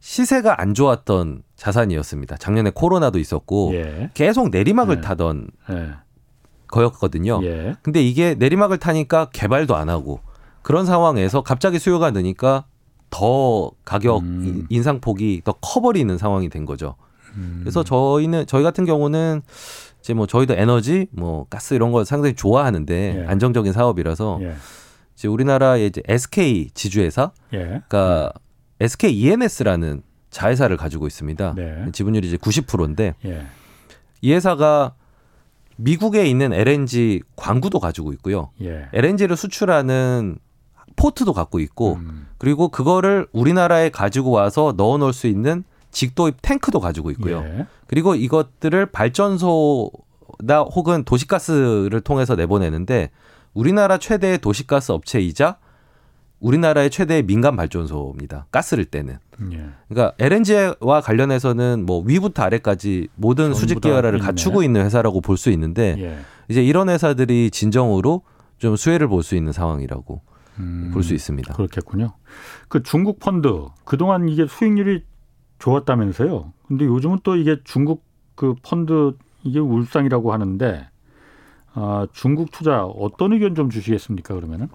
시세가 안 좋았던 자산이었습니다. 작년에 코로나도 있었고 예. 계속 내리막을 예. 타던 예. 거였거든요. 예. 근데 이게 내리막을 타니까 개발도 안 하고 그런 상황에서 갑자기 수요가 느니까 더 가격 음. 인- 인상폭이 더 커버리는 상황이 된 거죠. 음. 그래서 저희는 저희 같은 경우는 이제 뭐 저희도 에너지 뭐 가스 이런 걸 상당히 좋아하는데 예. 안정적인 사업이라서 예. 이제 우리나라의 이제 SK 지주회사 예. 그러니까 SK ENS라는 자회사를 가지고 있습니다. 네. 지분율이 이제 90%인데 예. 이 회사가 미국에 있는 LNG 광구도 가지고 있고요. 예. LNG를 수출하는 포트도 갖고 있고 음. 그리고 그거를 우리나라에 가지고 와서 넣어 놓을 수 있는 직도입 탱크도 가지고 있고요. 예. 그리고 이것들을 발전소나 혹은 도시가스를 통해서 내보내는데 우리나라 최대의 도시가스 업체이자 우리나라의 최대의 민간 발전소입니다. 가스를 떼는. 예. 그러니까 LNG와 관련해서는 뭐 위부터 아래까지 모든 수직 다 계열화를. 갖추고 있는 회사라고 볼 수 있는데 예. 이제 이런 회사들이 진정으로 좀 수혜를 볼 수 있는 상황이라고 음. 볼수 있습니다. 그렇겠군요. 그 중국 펀드 그동안 이게 수익률이 좋았다면서요. 근데 요즘은 또 이게 중국 그 펀드 이게 울상이라고 하는데 아, 중국 투자 어떤 의견 좀 주시겠습니까? 그러면은?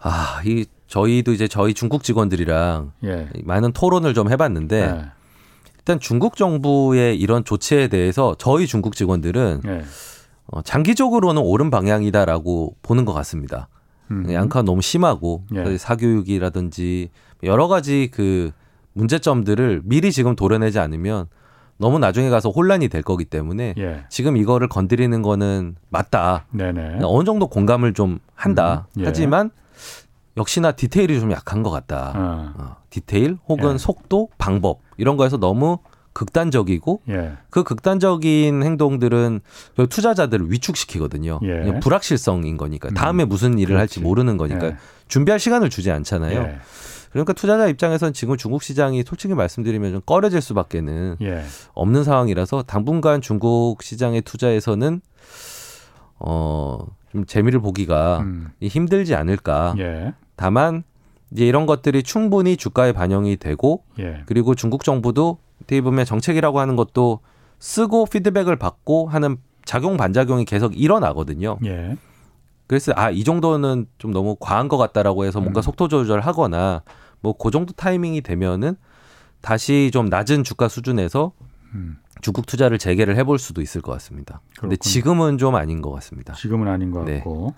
아, 이 저희도 이제 저희 중국 직원들이랑 예. 많은 토론을 좀 해봤는데 예. 일단 중국 정부의 이런 조치에 대해서 저희 중국 직원들은 예. 어, 장기적으로는 옳은 방향이다라고 보는 것 같습니다. 음. 양카가 너무 심하고 예. 사교육이라든지 여러 가지 그 문제점들을 미리 지금 도려내지 않으면 너무 나중에 가서 혼란이 될 거기 때문에 예. 지금 이거를 건드리는 거는 맞다. 네네. 어느 정도 공감을 좀 한다. 음, 예. 하지만 역시나 디테일이 좀 약한 것 같다. 어. 어, 디테일 혹은 예. 속도, 방법 이런 거에서 너무 극단적이고 예. 그 극단적인 행동들은 그 투자자들을 위축시키거든요. 예. 불확실성인 거니까 음, 다음에 무슨 일을 할지 그렇지. 모르는 거니까 예. 준비할 시간을 주지 않잖아요. 예. 그러니까 투자자 입장에서는 지금 중국 시장이 솔직히 말씀드리면 좀 꺼려질 수밖에는 예. 없는 상황이라서 당분간 중국 시장에 투자에서는 어좀 재미를 보기가 음. 힘들지 않을까. 예. 다만 이제 이런 것들이 충분히 주가에 반영이 되고 예. 그리고 중국 정부도 어떻게 보면 정책이라고 하는 것도 쓰고 피드백을 받고 하는 작용 반작용이 계속 일어나거든요. 예. 그래서 아 이 정도는 좀 너무 과한 것 같다라고 해서 뭔가 음. 속도 조절하거나 뭐 그 정도 타이밍이 되면은 다시 좀 낮은 주가 수준에서 음. 중국 투자를 재개를 해볼 수도 있을 것 같습니다. 근데 그렇군요. 지금은 좀 아닌 것 같습니다. 지금은 아닌 것 네. 같고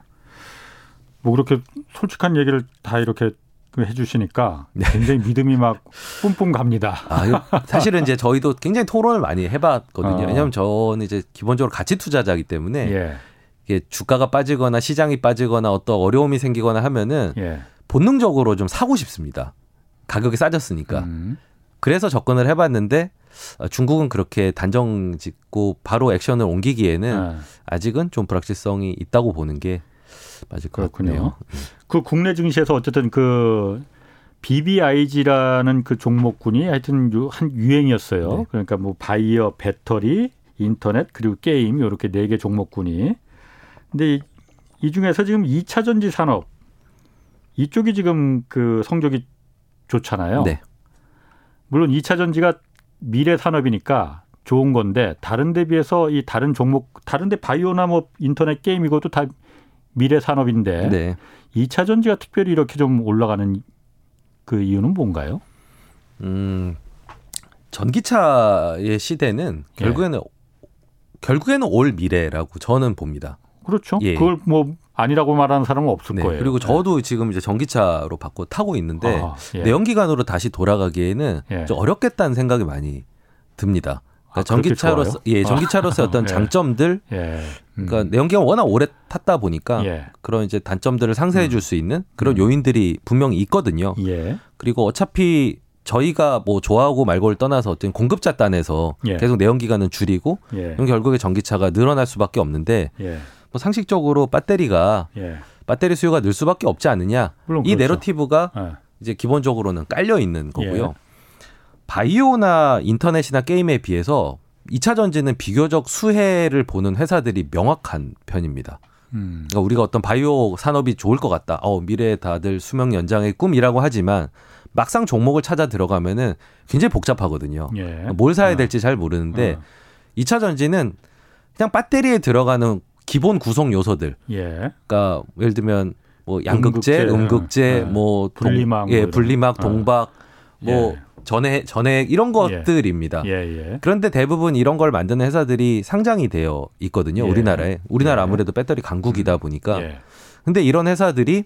뭐 그렇게 솔직한 얘기를 다 이렇게 그 해주시니까 네. 굉장히 믿음이 막 뿜뿜 갑니다. 아, 사실은 이제 저희도 굉장히 토론을 많이 해봤거든요. 어. 왜냐하면 저는 이제 기본적으로 가치 투자자이기 때문에 예. 이게 주가가 빠지거나 시장이 빠지거나 어떤 어려움이 생기거나 하면은 예. 본능적으로 좀 사고 싶습니다. 가격이 싸졌으니까. 음. 그래서 접근을 해봤는데 어, 중국은 그렇게 단정 짓고 바로 액션을 옮기기에는 아, 아직은 좀 불확실성이 있다고 보는 게 맞을 것 그렇군요. 같네요. 그 국내 증시에서 어쨌든 그 BBIG라는 그 종목군이 하여튼 유- 한 유행이었어요. 네. 그러니까 뭐 바이어, 배터리, 인터넷 그리고 게임 이렇게 네 개 종목군이. 근데 이, 이 중에서 지금 2차 전지 산업 이쪽이 지금 그 성적이 좋잖아요. 네. 물론 2차 전지가 미래 산업이니까 좋은 건데 다른 데 비해서 이 다른 종목 다른 데 바이오나 뭐 인터넷 게임 이것도 다 미래 산업인데 네. 2차 전지가 특별히 이렇게 좀 올라가는 그 이유는 뭔가요? 음, 전기차의 시대는 결국에는 결국에는 올 미래라고 저는 봅니다. 그렇죠. 예. 그걸 뭐 아니라고 말하는 사람은 없을 네. 거예요. 그리고 저도 지금 이제 전기차로 바꿔 타고 있는데 아, 예. 내연기관으로 다시 돌아가기에는 예. 좀 어렵겠다는 생각이 많이 듭니다. 아, 그러니까 그렇게 전기차로서? 예, 전기차로서 어떤 예. 장점들 예. 음. 그러니까 내연기관 워낙 오래 탔다 보니까 예. 그런 이제 단점들을 상쇄해 줄 수 있는 그런 음. 요인들이 분명히 있거든요. 예. 그리고 어차피 저희가 뭐 좋아하고 말고를 떠나서 어떤 공급자 단에서 예. 계속 내연기관은 줄이고 예. 그럼 결국에 전기차가 늘어날 수밖에 없는데 예. 뭐 상식적으로 배터리가 예. 배터리 수요가 늘 수밖에 없지 않느냐 물론 이 그렇죠. 내러티브가 예. 이제 기본적으로는 깔려 있는 거고요. 예. 바이오나 인터넷이나 게임에 비해서 2차 전지는 비교적 수혜를 보는 회사들이 명확한 편입니다. 음. 그러니까 우리가 어떤 바이오 산업이 좋을 것 같다. 어, 미래에 다들 수명 연장의 꿈이라고 하지만 막상 종목을 찾아 들어가면은 굉장히 복잡하거든요. 예. 뭘 사야 어. 될지 잘 모르는데 어. 2차 전지는 그냥 배터리에 들어가는 기본 구성 요소들. 예. 그러니까 예를 들면 뭐 양극재, 음극재, 음극재, 예. 뭐 동- 분리막 뭐 예, 이런 분리막, 거. 동박, 뭐 예. 전해 전해 이런 것들입니다. 예. 예. 그런데 대부분 이런 걸 만드는 회사들이 상장이 되어 있거든요. 예. 우리나라에. 우리나라 예. 아무래도 배터리 강국이다 보니까. 예. 근데 이런 회사들이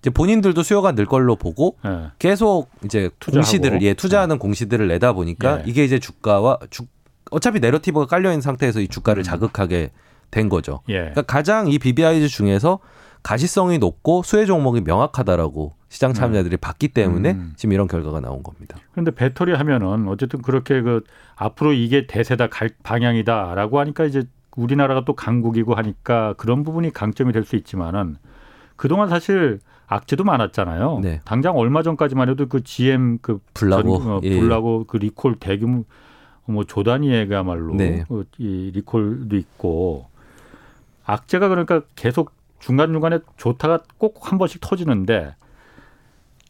이제 본인들도 수요가 늘 걸로 보고 예. 계속 이제 투자하고. 공시들을 예 투자하는 공시들을 내다 보니까 예. 이게 이제 주가와 주 어차피 내러티브가 깔려 있는 상태에서 이 주가를 음. 자극하게 된 거죠. 예. 그러니까 가장 이 BBI즈 중에서 가시성이 높고 수혜 종목이 명확하다라고 시장 참여자들이 봤기 때문에 음. 지금 이런 결과가 나온 겁니다. 그런데 배터리 하면은 어쨌든 그렇게 그 앞으로 이게 대세다 갈 방향이다라고 하니까 이제 우리나라가 또 강국이고 하니까 그런 부분이 강점이 될 수 있지만은 그동안 사실 악재도 많았잖아요. 네. 당장 얼마 전까지만 해도 그 GM 그 불나고, 전, 어, 예. 불나고 그 리콜 대규모 뭐 조단위에가말로 네. 어, 이 리콜도 있고 악재가 그러니까 계속 중간 중간에 좋다가 꼭 한 번씩 터지는데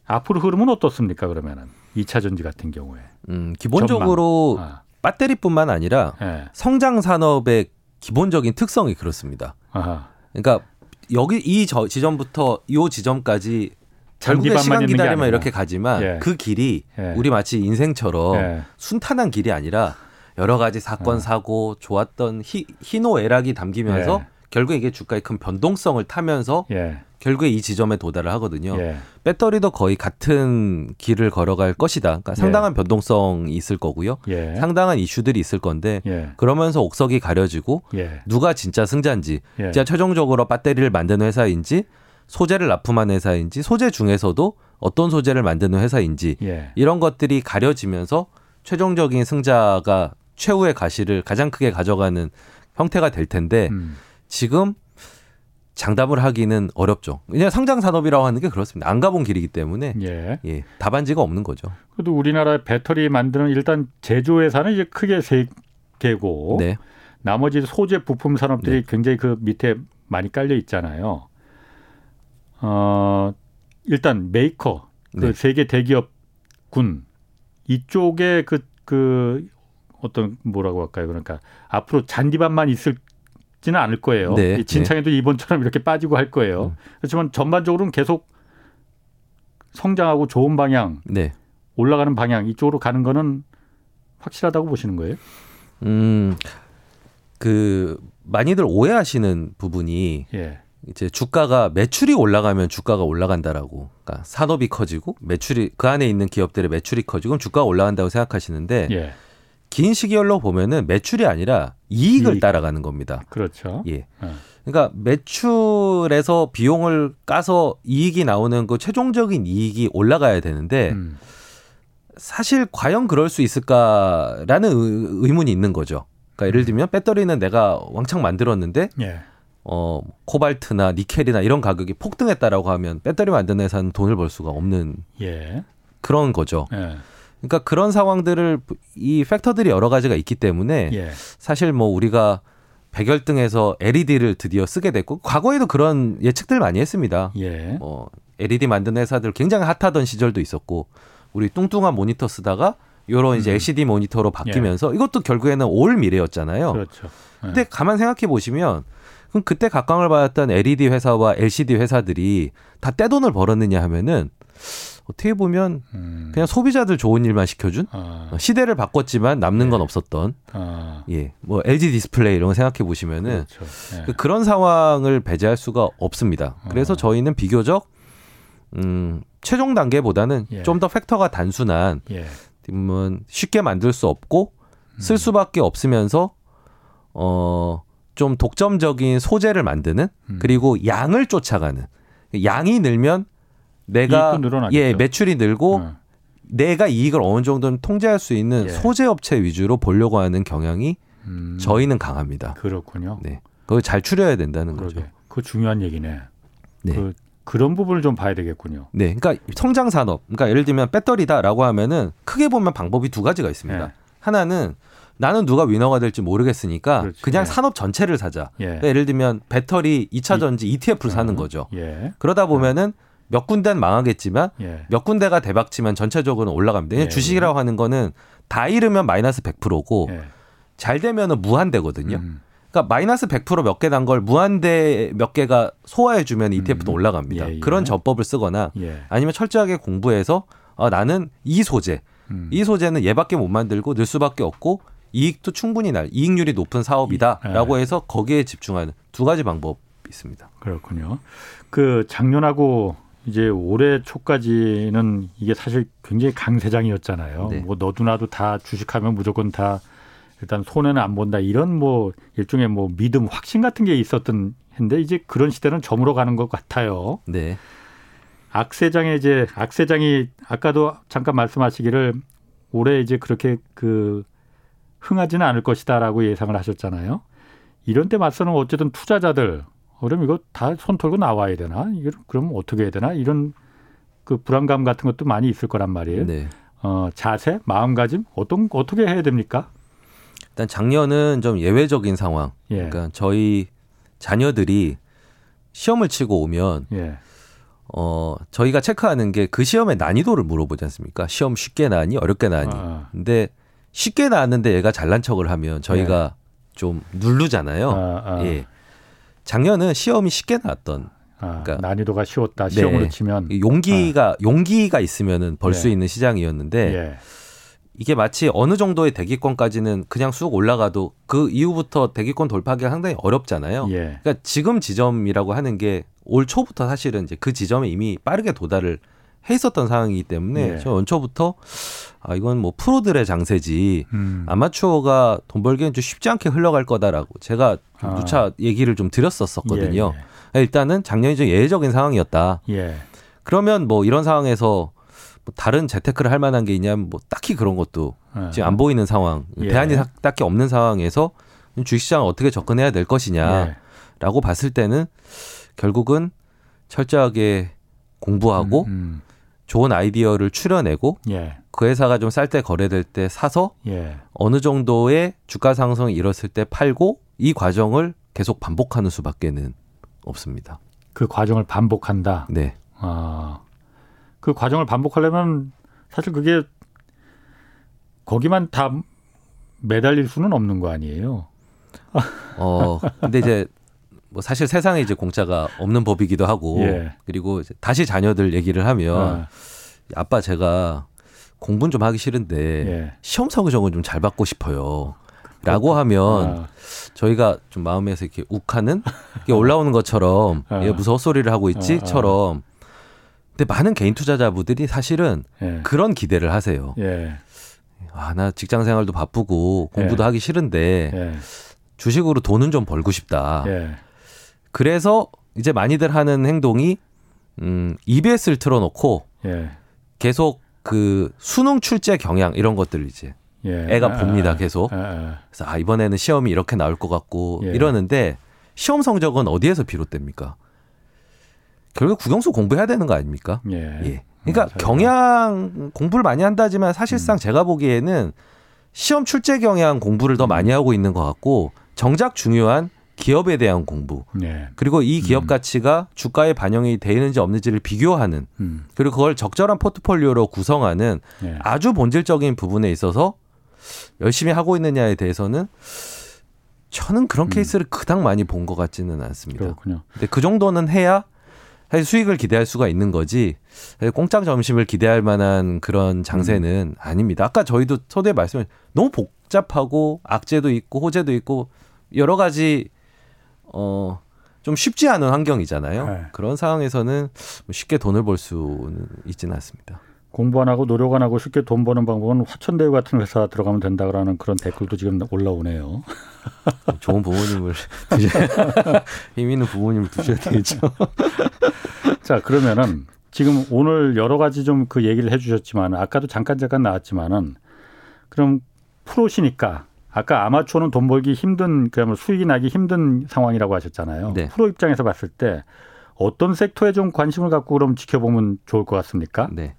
앞으로 흐름은 어떻습니까 그러면은 2차 전지 같은 경우에 음, 기본적으로 아, 배터리뿐만 아니라 예. 성장 산업의 기본적인 특성이 그렇습니다. 아하. 그러니까 여기 이 저, 지점부터 이 지점까지 결국에 시간 기다리면. 이렇게 가지만 예. 그 길이 예. 우리 마치 인생처럼 예. 순탄한 길이 아니라 여러 가지 사건 어. 사고 좋았던 희, 희노애락이 담기면서 예. 결국에 이게 주가의 큰 변동성을 타면서 예. 결국에 이 지점에 도달을 하거든요. 예. 배터리도 거의 같은 길을 걸어갈 것이다. 그러니까 상당한 변동성이 있을 거고요. 예. 상당한 이슈들이 있을 건데 예. 그러면서 옥석이 가려지고 예. 누가 진짜 승자인지 예. 진짜 최종적으로 배터리를 만드는 회사인지 소재를 납품하는 회사인지 소재 중에서도 어떤 소재를 만드는 회사인지 예. 이런 것들이 가려지면서 최종적인 승자가 최후의 가시를 가장 크게 가져가는 형태가 될 텐데 음. 지금 장담을 하기는 어렵죠. 그냥 상장 산업이라고 하는 게 그렇습니다. 안 가본 길이기 때문에 예. 예, 답안지가 없는 거죠. 그래도 우리나라 배터리 만드는 일단 제조회사는 이제 크게 세 개고 네. 나머지 소재 부품 산업들이 네. 굉장히 그 밑에 많이 깔려 있잖아요. 어, 일단 메이커 네. 그 세계 대기업 군 이쪽에 그, 그 어떤 뭐라고 할까요? 그러니까 앞으로 잔디밭만 있을 지는 않을 거예요. 네, 이 진창에도 이번처럼 이렇게 빠지고 할 거예요. 음. 그렇지만 전반적으로는 계속 성장하고 좋은 방향, 네. 올라가는 방향 이쪽으로 가는 거는 확실하다고 보시는 거예요? 음, 그 많이들 오해하시는 부분이 예. 이제 주가가 매출이 올라가면 주가가 올라간다라고. 그러니까 산업이 커지고 매출이 그 안에 있는 기업들의 매출이 커지고 주가가 올라간다고 생각하시는데 예. 긴 시기열로 보면은 매출이 아니라 이익을 이익. 따라가는 겁니다. 그렇죠. 예. 어. 그러니까 매출에서 비용을 까서 이익이 나오는 그 최종적인 이익이 올라가야 되는데 음. 사실 과연 그럴 수 있을까라는 의- 의문이 있는 거죠. 그러니까 예를 들면 배터리는 내가 왕창 만들었는데 예. 어 코발트나 니켈이나 이런 가격이 폭등했다라고 하면 배터리 만드는 회사는 돈을 벌 수가 없는 예. 그런 거죠. 예. 그러니까 그런 상황들을 이 팩터들이 여러 가지가 있기 때문에 예. 사실 뭐 우리가 백열등에서 LED를 드디어 쓰게 됐고 과거에도 그런 예측들 많이 했습니다. 예. 뭐 LED 만드는 회사들 굉장히 핫하던 시절도 있었고 우리 뚱뚱한 모니터 쓰다가 요런 이제 음. LCD 모니터로 바뀌면서 이것도 결국에는 올 미래였잖아요. 그렇죠. 예. 근데 가만 생각해 보시면 그럼 그때 각광을 받았던 LED 회사와 LCD 회사들이 다 떼돈을 벌었느냐 하면은 어떻게 보면 음. 그냥 소비자들 좋은 일만 시켜준 아, 어, 시대를 바꿨지만 남는 건 네. 없었던 아, 예, 뭐 LG 디스플레이 이런 거 생각해 보시면은 그렇죠. 예. 그 그런 상황을 배제할 수가 없습니다. 그래서 어. 저희는 비교적 음, 최종 단계보다는 예. 좀더 factor가 단순한 예. 뭐 쉽게 만들 수 없고 쓸 수밖에 없으면서 어, 좀 독점적인 소재를 만드는 음. 그리고 양을 쫓아가는 양이 늘면 내가. 예 매출이 늘고 어. 내가 이익을 어느 정도는 통제할 수 있는 예. 소재 업체 위주로 보려고 하는 경향이 음, 저희는 강합니다. 그렇군요. 네. 그걸 잘 추려야 된다는 그러게. 거죠. 그 중요한 얘기네. 네. 그 그런 부분을 좀 봐야 되겠군요. 네. 그러니까 성장 산업. 그러니까 예를 들면 배터리다라고 하면은 크게 보면 방법이 두 가지가 있습니다. 네. 하나는 나는 누가 위너가 될지 모르겠으니까 그렇지. 그냥 네. 산업 전체를 사자. 예. 그러니까 예를 들면 배터리 2차 전지 ETF를 사는 음, 거죠. 예. 그러다 보면은 몇 군데는 망하겠지만 예. 몇 군데가 대박치면 전체적으로는 올라갑니다. 예, 주식이라고 하는 거는 다 잃으면 마이너스 100%고 예. 잘 되면은 무한대거든요. 음, 그러니까 마이너스 100%몇 개 난 걸 무한대 몇 개가 소화해 주면 ETF도 음. 올라갑니다. 예, 예. 그런 전법을 쓰거나 예. 아니면 철저하게 공부해서 아, 나는 이 소재, 음. 이 소재는 얘밖에 못 만들고 늘 수밖에 없고 이익도 충분히 날 이익률이 높은 사업이다라고 예. 해서 거기에 집중하는 두 가지 방법이 있습니다. 그렇군요. 그 작년하고 이제 올해 초까지는 이게 사실 굉장히 강세장이었잖아요. 네. 뭐 너도 나도 다 주식하면 무조건 다 일단 손해는 안 본다 이런 뭐 일종의 뭐 믿음 확신 같은 게 있었던 했는데 이제 그런 시대는 저물어 가는 것 같아요. 네, 악세장에 이제 악세장이 아까도 잠깐 말씀하시기를 올해 이제 그렇게 그 흥하지는 않을 것이다라고 예상을 하셨잖아요. 이런 때 맞서는 어쨌든 투자자들 어, 그럼 이거 다 손 털고 나와야 되나? 이거 그럼 어떻게 해야 되나? 이런 그 불안감 같은 것도 많이 있을 거란 말이에요. 네. 어, 자세, 마음가짐 어떤 어떻게 해야 됩니까? 일단 작년은 좀 예외적인 상황. 예. 그러니까 저희 자녀들이 시험을 치고 오면 예. 어 저희가 체크하는 게 그 시험의 난이도를 물어보지 않습니까? 시험 쉽게 나니 어렵게 나니. 아, 근데 쉽게 나왔는데 얘가 잘난 척을 하면 저희가 좀 누르잖아요. 아, 아, 예. 작년은 시험이 쉽게 나왔던 아, 그러니까- 난이도가 쉬웠다. 시험으로 네. 치면 용기가 용기가 있으면은 벌수 네. 있는 시장이었는데 예. 이게 마치 어느 정도의 대기권까지는 그냥 쑥 올라가도 그 이후부터 대기권 돌파하기가 상당히 어렵잖아요. 예. 그러니까 지금 지점이라고 하는 게 올 초부터 사실은 이제 그 지점에 이미 빠르게 도달을 해 있었던 상황이기 때문에 예. 저 연초부터 아 이건 뭐 프로들의 장세지 음. 아마추어가 돈 벌기엔 좀 쉽지 않게 흘러갈 거다라고 제가 좀 아. 누차 얘기를 좀 드렸었거든요. 예, 일단은 작년이 좀 예외적인 상황이었다. 예. 예. 그러면 뭐 이런 상황에서 뭐 다른 재테크를 할 만한 게 있냐면 뭐 딱히 그런 것도 어. 지금 안 보이는 상황, 예. 대안이 딱- 딱히 없는 상황에서 주식시장을 어떻게 접근해야 될 것이냐라고 예. 봤을 때는 결국은 철저하게 공부하고 음, 좋은 아이디어를 추려내고 음. 예. 그 회사가 좀 쌀 때 거래될 때 사서 예. 어느 정도의 주가 상승이 일었을 때 팔고 이 과정을 계속 반복하는 수밖에는 없습니다. 그 과정을 반복한다. 네. 아, 그 과정을 반복하려면 사실 그게 거기만 다 매달릴 수는 없는 거 아니에요. 어, 근데 이제 뭐 사실 세상에 이제 공짜가 없는 법이기도 하고 예. 그리고 다시 자녀들 얘기를 하면 아, 아빠 제가 공부는 좀 하기 싫은데 예. 시험 성적은 좀 잘 받고 싶어요. 라고 하면 아, 저희가 좀 마음에서 이렇게 욱하는 이게 올라오는 것처럼 아. 얘 무슨 헛소리를 하고 아, 아. 있지처럼 근데 많은 개인 투자자분들이 사실은 예. 그런 기대를 하세요. 예. 아, 나 직장 생활도 바쁘고 공부도 예. 하기 싫은데 예. 주식으로 돈은 좀 벌고 싶다. 예. 그래서 이제 많이들 하는 행동이 음, EBS를 틀어놓고 예. 계속 그 수능 출제 경향 이런 것들 이제 예. 애가 아, 봅니다 아, 계속. 아, 아. 그래서 아 이번에는 시험이 이렇게 나올 것 같고 예. 이러는데 시험 성적은 어디에서 비롯됩니까? 결국 국영수 공부해야 되는 거 아닙니까? 예. 예. 그러니까 맞아요. 경향 공부를 많이 한다지만 사실상 음. 제가 보기에는 시험 출제 경향 공부를 더 많이 하고 있는 것 같고 정작 중요한 기업에 대한 공부 예. 그리고 이 기업 음. 가치가 주가에 반영이 되는지 없는지를 비교하는 음. 그리고 그걸 적절한 포트폴리오로 구성하는 예. 아주 본질적인 부분에 있어서 열심히 하고 있느냐에 대해서는 저는 그런 음. 케이스를 그닥 많이 본 것 같지는 않습니다. 그렇군요. 근데 그 정도는 해야 사실 수익을 기대할 수가 있는 거지 공짜 점심을 기대할 만한 그런 장세는 음. 아닙니다. 아까 저희도 서두에 말씀을 너무 복잡하고 악재도 있고 호재도 있고 여러 가지 어. 좀 쉽지 않은 환경이잖아요. 네. 그런 상황에서는 쉽게 돈을 벌 수는 있지는 않습니다. 공부 안 하고 노력 안 하고 쉽게 돈 버는 방법은 화천대유 같은 회사 들어가면 된다라는 그런 댓글도 지금 올라오네요. 좋은 부모님을 힘 있는 부모님을 두셔야 되겠죠. 자 그러면은 지금 오늘 여러 가지 좀 그 얘기를 해주셨지만 아까도 잠깐 잠깐 나왔지만은 그럼 프로시니까 아까 아마추어는 돈 벌기 힘든 그야말로 수익이 나기 힘든 상황이라고 하셨잖아요. 네. 프로 입장에서 봤을 때 어떤 섹터에 좀 관심을 갖고 그럼 지켜보면 좋을 것 같습니까? 네.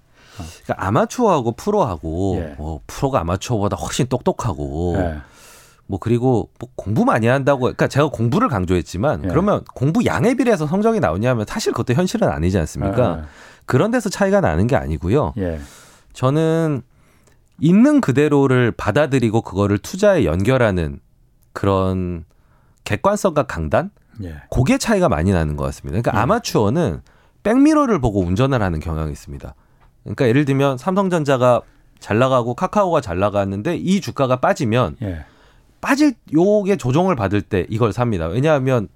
그러니까 아마추어하고 프로하고 예. 뭐 프로가 아마추어보다 훨씬 똑똑하고 예. 뭐 그리고 뭐 공부 많이 한다고 그러니까 제가 공부를 강조했지만 예. 그러면 공부 양에 비례해서 성적이 나오냐면 사실 그것도 현실은 아니지 않습니까? 예. 그런 데서 차이가 나는 게 아니고요. 예. 저는 있는 그대로를 받아들이고 그거를 투자에 연결하는 그런 객관성과 강단 예. 그게 차이가 많이 나는 것 같습니다. 그러니까 예. 아마추어는 백미러를 보고 운전을 하는 경향이 있습니다. 그러니까 예를 들면 삼성전자가 잘 나가고 카카오가 잘 나갔는데 이 주가가 빠지면 예. 빠질 요게 조정을 받을 때 이걸 삽니다. 왜냐하면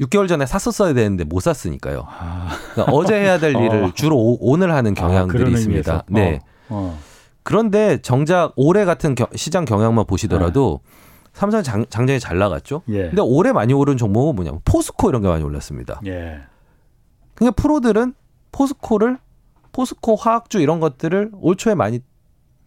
6개월 전에 샀었어야 되는데 못 샀으니까요. 아. 그러니까 어제 해야 될 일을 어. 주로 오, 늘 하는 아, 경향들이 아, 있습니다. 어. 네. 어. 그런데 정작 올해 같은 겨, 시장 경향만 보시더라도 네. 삼성 장, 장장이 잘 나갔죠. 예. 근데 올해 많이 오른 종목은 뭐냐면 포스코 이런 게 많이 올랐습니다. 예. 그러니까 프로들은 포스코를 포스코 화학주 이런 것들을 올 초에 많이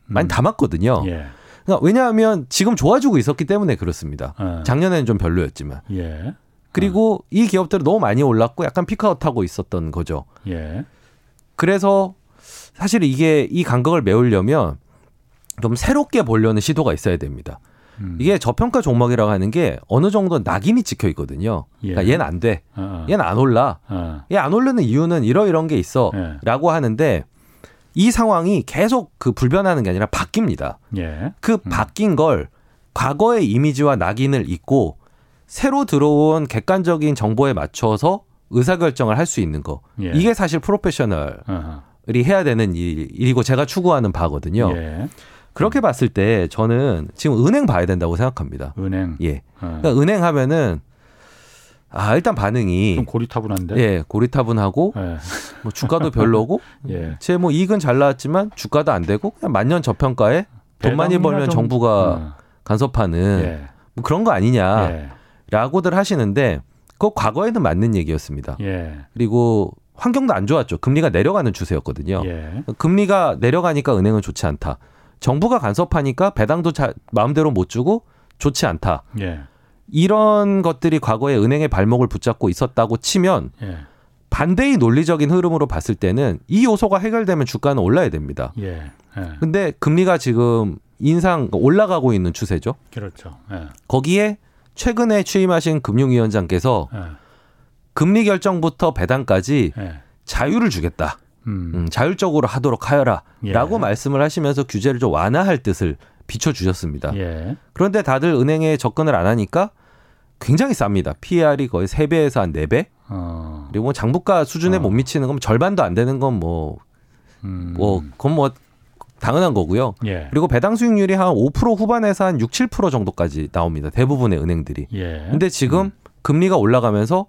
많이 음. 담았거든요. 예. 그러니까 왜냐하면 지금 좋아지고 있었기 때문에 그렇습니다. 어. 작년에는 좀 별로였지만. 예. 그리고 어. 이 기업들은 너무 많이 올랐고 약간 피크아웃하고 있었던 거죠. 예. 그래서 사실 이게 이 간격을 메우려면 좀 새롭게 보려는 시도가 있어야 됩니다. 음. 이게 저평가 종목이라고 하는 게 어느 정도 낙인이 찍혀 있거든요. 예. 그러니까 얘는 안 돼. 어, 어. 얘는 안 올라. 어. 얘안 오르는 이유는 이러이런 게 있어. 예. 라고 하는데 이 상황이 계속 그 불변하는 게 아니라 바뀝니다. 예. 그 음. 바뀐 걸 과거의 이미지와 낙인을 잊고 새로 들어온 객관적인 정보에 맞춰서 의사결정을 할 수 있는 거. 예. 이게 사실 프로페셔널 이 해야 되는 일, 이고 제가 추구하는 바거든요. 예. 그렇게 봤을 때 저는 지금 은행 봐야 된다고 생각합니다. 은행. 예. 어. 그러니까 은행 하면은 아 일단 반응이 좀 고리타분한데. 예, 고리타분하고 예. 뭐 주가도 별로고, 예. 제 뭐 이익은 잘 나왔지만 주가도 안 되고 그냥 만년 저평가에 돈 많이 벌면 좀, 정부가 어. 간섭하는 예. 뭐 그런 거 아니냐라고들 하시는데 그거 과거에는 맞는 얘기였습니다. 예. 그리고 환경도 안 좋았죠. 금리가 내려가는 추세였거든요. 예. 금리가 내려가니까 은행은 좋지 않다. 정부가 간섭하니까 배당도 잘 마음대로 못 주고 좋지 않다. 예. 이런 것들이 과거에 은행의 발목을 붙잡고 있었다고 치면 예. 반대의 논리적인 흐름으로 봤을 때는 이 요소가 해결되면 주가는 올라야 됩니다. 예. 예. 근데 금리가 지금 인상 올라가고 있는 추세죠. 그렇죠. 예. 거기에 최근에 취임하신 금융위원장께서 예. 금리 결정부터 배당까지 예. 자유를 주겠다. 음. 음, 자율적으로 하도록 하여라라고 예. 말씀을 하시면서 규제를 좀 완화할 뜻을 비춰주셨습니다. 예. 그런데 다들 은행에 접근을 안 하니까 굉장히 쌉니다. PR이 거의 3배에서 한 4배. 어. 그리고 뭐 장부가 수준에 어. 못 미치는 건 절반도 안 되는 건 뭐, 음. 뭐, 그건 뭐 당연한 거고요. 예. 그리고 배당 수익률이 한 5% 후반에서 한 6, 7% 정도까지 나옵니다. 대부분의 은행들이. 예. 근데 지금 음. 금리가 올라가면서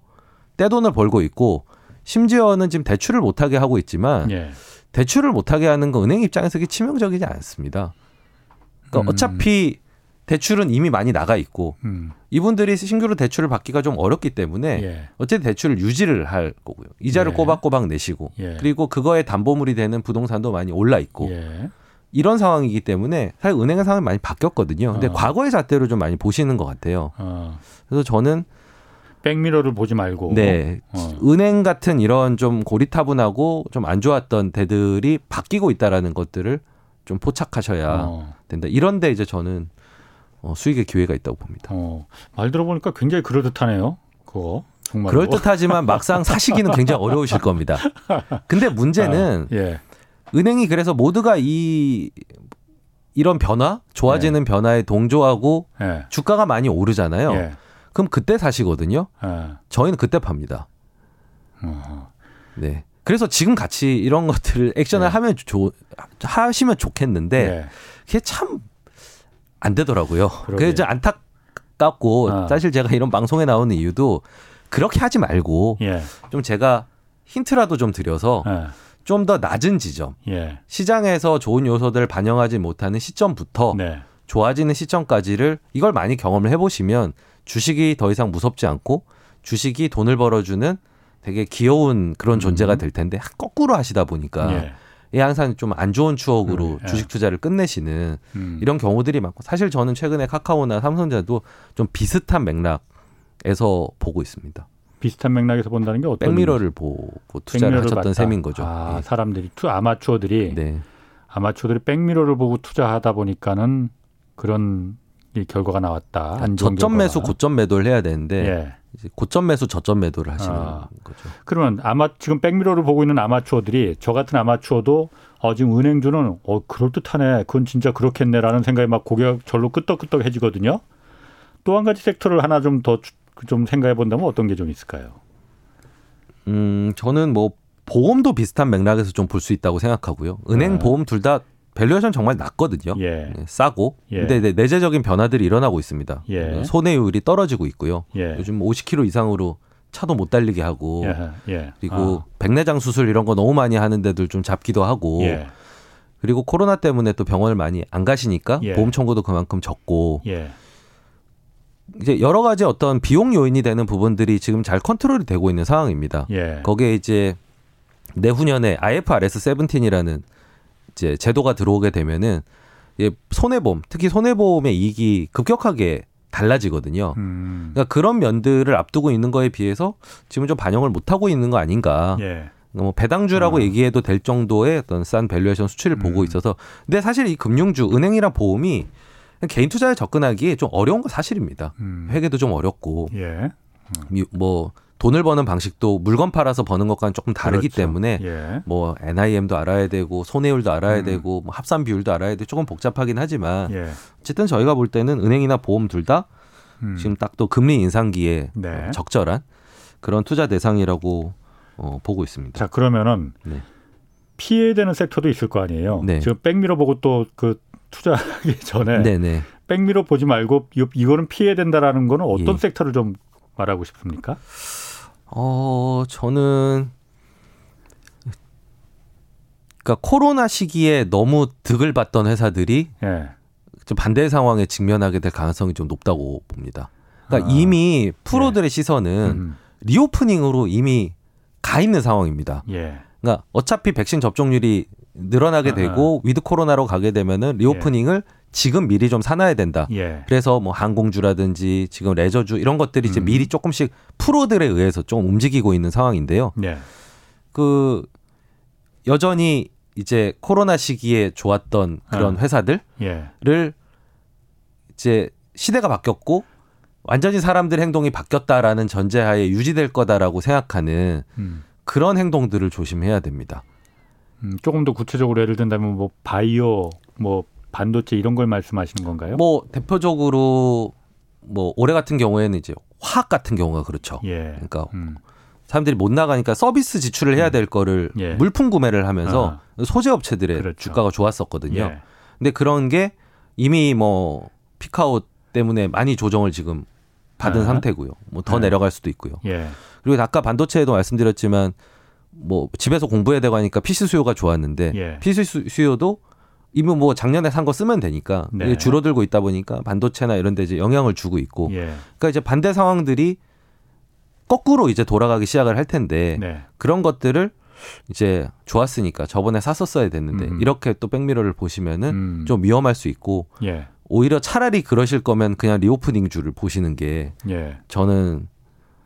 떼돈을 벌고 있고 심지어는 지금 대출을 못하게 하고 있지만 예. 대출을 못하게 하는 건 은행 입장에서 치명적이지 않습니다. 그러니까 음. 어차피 대출은 이미 많이 나가 있고 음. 이분들이 신규로 대출을 받기가 좀 어렵기 때문에 예. 어쨌든 대출을 유지를 할 거고요. 이자를 예. 꼬박꼬박 내시고 예. 그리고 그거에 담보물이 되는 부동산도 많이 올라 있고 예. 이런 상황이기 때문에 사실 은행의 상황이 많이 바뀌었거든요. 근데 어. 과거의 잣대로 좀 많이 보시는 것 같아요. 어. 그래서 저는 백미러를 보지 말고. 네. 어. 은행 같은 이런 좀 고리타분하고 좀 안 좋았던 데들이 바뀌고 있다라는 것들을 좀 포착하셔야 어. 된다. 이런데 이제 저는 어, 수익의 기회가 있다고 봅니다. 어. 말 들어보니까 굉장히 그럴듯하네요. 그거. 정말 그럴듯하지만 막상 사시기는 굉장히 어려우실 겁니다. 근데 문제는 아, 예. 은행이 그래서 모두가 이 이런 변화, 좋아지는 예. 변화에 동조하고 예. 주가가 많이 오르잖아요. 예. 그럼 그때 사시거든요. 네. 저희는 그때 팝니다. 어. 네. 그래서 지금 같이 이런 것들을 액션을 네. 하면 좋 하시면 좋겠는데 네. 그게 참 안 되더라고요. 이제 안타깝고 아. 사실 제가 이런 방송에 나오는 이유도 그렇게 하지 말고 예. 좀 제가 힌트라도 좀 드려서 예. 좀더 낮은 지점 예. 시장에서 좋은 요소들을 반영하지 못하는 시점부터 네. 좋아지는 시점까지를 이걸 많이 경험을 해보시면 주식이 더 이상 무섭지 않고 주식이 돈을 벌어주는 되게 귀여운 그런 존재가 될 텐데 거꾸로 하시다 보니까 음. 예. 이 항상 좀 안 좋은 추억으로 음, 예. 주식 투자를 끝내시는 음. 이런 경우들이 많고 사실 저는 최근에 카카오나 삼성전자도 좀 비슷한 맥락에서 보고 있습니다. 비슷한 맥락에서 본다는 게 어떤 백미러를 보고 투자를 하셨던 봤다. 셈인 거죠. 아, 예. 사람들이 투 아마추어들이 네. 아마추어들이 백미러를 보고 투자하다 보니까는 그런 이 결과가 나왔다. 안 좋은 저점 매수, 결과가. 고점 매도를 해야 되는데 예. 고점 매수, 저점 매도를 하시는 아. 거죠. 그러면 아마 지금 백미러를 보고 있는 아마추어들이 저 같은 아마추어도 어 지금 은행주는 어 그럴 듯하네. 그건 진짜 그렇겠네라는 생각이 막 고개가 절로 끄덕끄덕해지거든요. 또 한 가지 섹터를 하나 좀더좀 생각해 본다면 어떤 게 좀 있을까요? 음, 저는 뭐 보험도 비슷한 맥락에서 좀 볼 수 있다고 생각하고요. 은행, 네. 보험 둘 다 valuation 정말 낮거든요. 예. 네, 싸고. 예. 근데 네, 내재적인 변화들이 일어나고 있습니다. 예. 손해율이 떨어지고 있고요. 예. 요즘 50km 이상으로 차도 못 달리게 하고 예. 예. 그리고 백내장 수술 이런 거 너무 많이 하는 데들 좀 잡기도 하고 아. 예. 그리고 코로나 때문에 또 병원을 많이 안 가시니까 예. 보험 청구도 그만큼 적고 예. 이제 여러 가지 어떤 비용 요인이 되는 부분들이 지금 잘 컨트롤이 되고 있는 상황입니다. 예. 거기에 이제 내후년에 IFRS 17이라는 이제 제도가 들어오게 되면은 이 손해보험, 특히 손해보험의 이익이 급격하게 달라지거든요. 음. 그러니까 그런 면들을 앞두고 있는 거에 비해서 지금 좀 반영을 못 하고 있는 거 아닌가. 예. 뭐 배당주라고 어. 얘기해도 될 정도의 어떤 싼 valuation 수치를 보고 음. 있어서 근데 사실 이 금융주, 은행이랑 보험이 개인 투자에 접근하기 좀 어려운 건 사실입니다. 음. 회계도 좀 어렵고 예. 미- 뭐 돈을 버는 방식도 물건 팔아서 버는 것과는 조금 다르기 그렇죠. 때문에 예. 뭐 NIM도 알아야 되고 손해율도 알아야 음. 되고 뭐 합산 비율도 알아야 되고 조금 복잡하긴 하지만 예. 어쨌든 저희가 볼 때는 은행이나 보험 둘다 음. 지금 딱 또 금리 인상기에 네. 적절한 그런 투자 대상이라고 어, 보고 있습니다. 자 그러면은 네. 피해되는 섹터도 있을 거 아니에요. 네. 지금 백미러 보고 또 그 투자하기 전에 네네. 백미러 보지 말고 이- 이거는 피해된다라는 거는 어떤 예. 섹터를 좀 말하고 싶습니까? 어, 저는 그러니까 코로나 시기에 너무 득을 봤던 회사들이 예. 좀 반대 상황에 직면하게 될 가능성이 좀 높다고 봅니다. 그러니까 아. 이미 프로들의 시선은 음. 리오프닝으로 이미 가 있는 상황입니다. 예. 그러니까 어차피 백신 접종률이 늘어나게 아, 되고 with 코로나로 가게 되면은 reopening을 지금 미리 좀 사놔야 된다. 예. 그래서 뭐 항공주라든지 지금 레저주 이런 것들이 이제 음. 미리 조금씩 프로들에 의해서 좀 움직이고 있는 상황인데요. 예. 그 여전히 이제 코로나 시기에 좋았던 그런 아. 회사들을 예. 이제 시대가 바뀌었고 완전히 사람들 행동이 바뀌었다라는 전제하에 유지될 거다라고 생각하는 음. 그런 행동들을 조심해야 됩니다. 음, 조금 더 구체적으로 예를 든다면 뭐 바이오, 뭐 반도체 이런 걸 말씀하시는 건가요? 뭐 대표적으로 뭐 올해 같은 경우에는 이제 화학 같은 경우가 그렇죠. 예. 그러니까 음. 사람들이 못 나가니까 서비스 지출을 해야 될 거를 예. 물품 구매를 하면서 소재 업체들의 그렇죠. 주가가 좋았었거든요. 예. 근데 그런 게 이미 뭐 피카웃 때문에 많이 조정을 지금 받은 아. 상태고요. 뭐더 네. 내려갈 수도 있고요. 예. 그리고 아까 반도체에도 말씀드렸지만 뭐 집에서 공부해야 되고 하니까 PC 수요가 좋았는데 예. PC 수- 수요도 이미 뭐 작년에 산 거 쓰면 되니까 네. 줄어들고 있다 보니까 반도체나 이런 데 이제 영향을 주고 있고 예. 그러니까 이제 반대 상황들이 거꾸로 이제 돌아가기 시작을 할 텐데 네. 그런 것들을 이제 좋았으니까 저번에 샀었어야 됐는데 음. 이렇게 또 백미러를 보시면은 음. 좀 위험할 수 있고 예. 오히려 차라리 그러실 거면 그냥 reopening 주를 보시는 게 예. 저는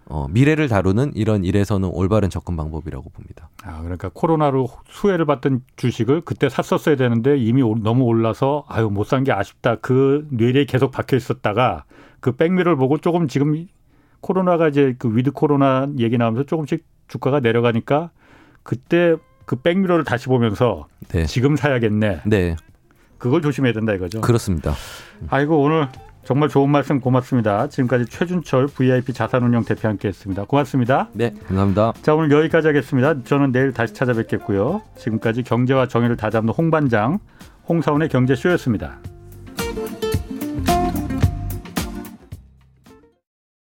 어, 미래를 다루는 이런 일에서는 올바른 접근 방법이라고 봅니다. 아, 그러니까 코로나로 수혜를 받던 주식을 그때 샀었어야 되는데 이미 올- 너무 올라서 아유 못 산 게 아쉽다. 그 뇌리에 계속 박혀 있었다가 그 백미러를 보고 조금 지금 코로나가 이제 그 with 코로나 얘기 나오면서 조금씩 주가가 내려가니까 그때 그 백미러를 다시 보면서 네. 지금 사야겠네. 네, 그걸 조심해야 된다 이거죠. 그렇습니다. 아이고 오늘 정말 좋은 말씀 고맙습니다. 지금까지 최준철 VIP 자산운용 대표 함께했습니다. 고맙습니다. 네, 감사합니다. 자 오늘 여기까지 하겠습니다. 저는 내일 다시 찾아뵙겠고요. 지금까지 경제와 정의를 다잡는 홍반장 홍사원의 경제쇼였습니다.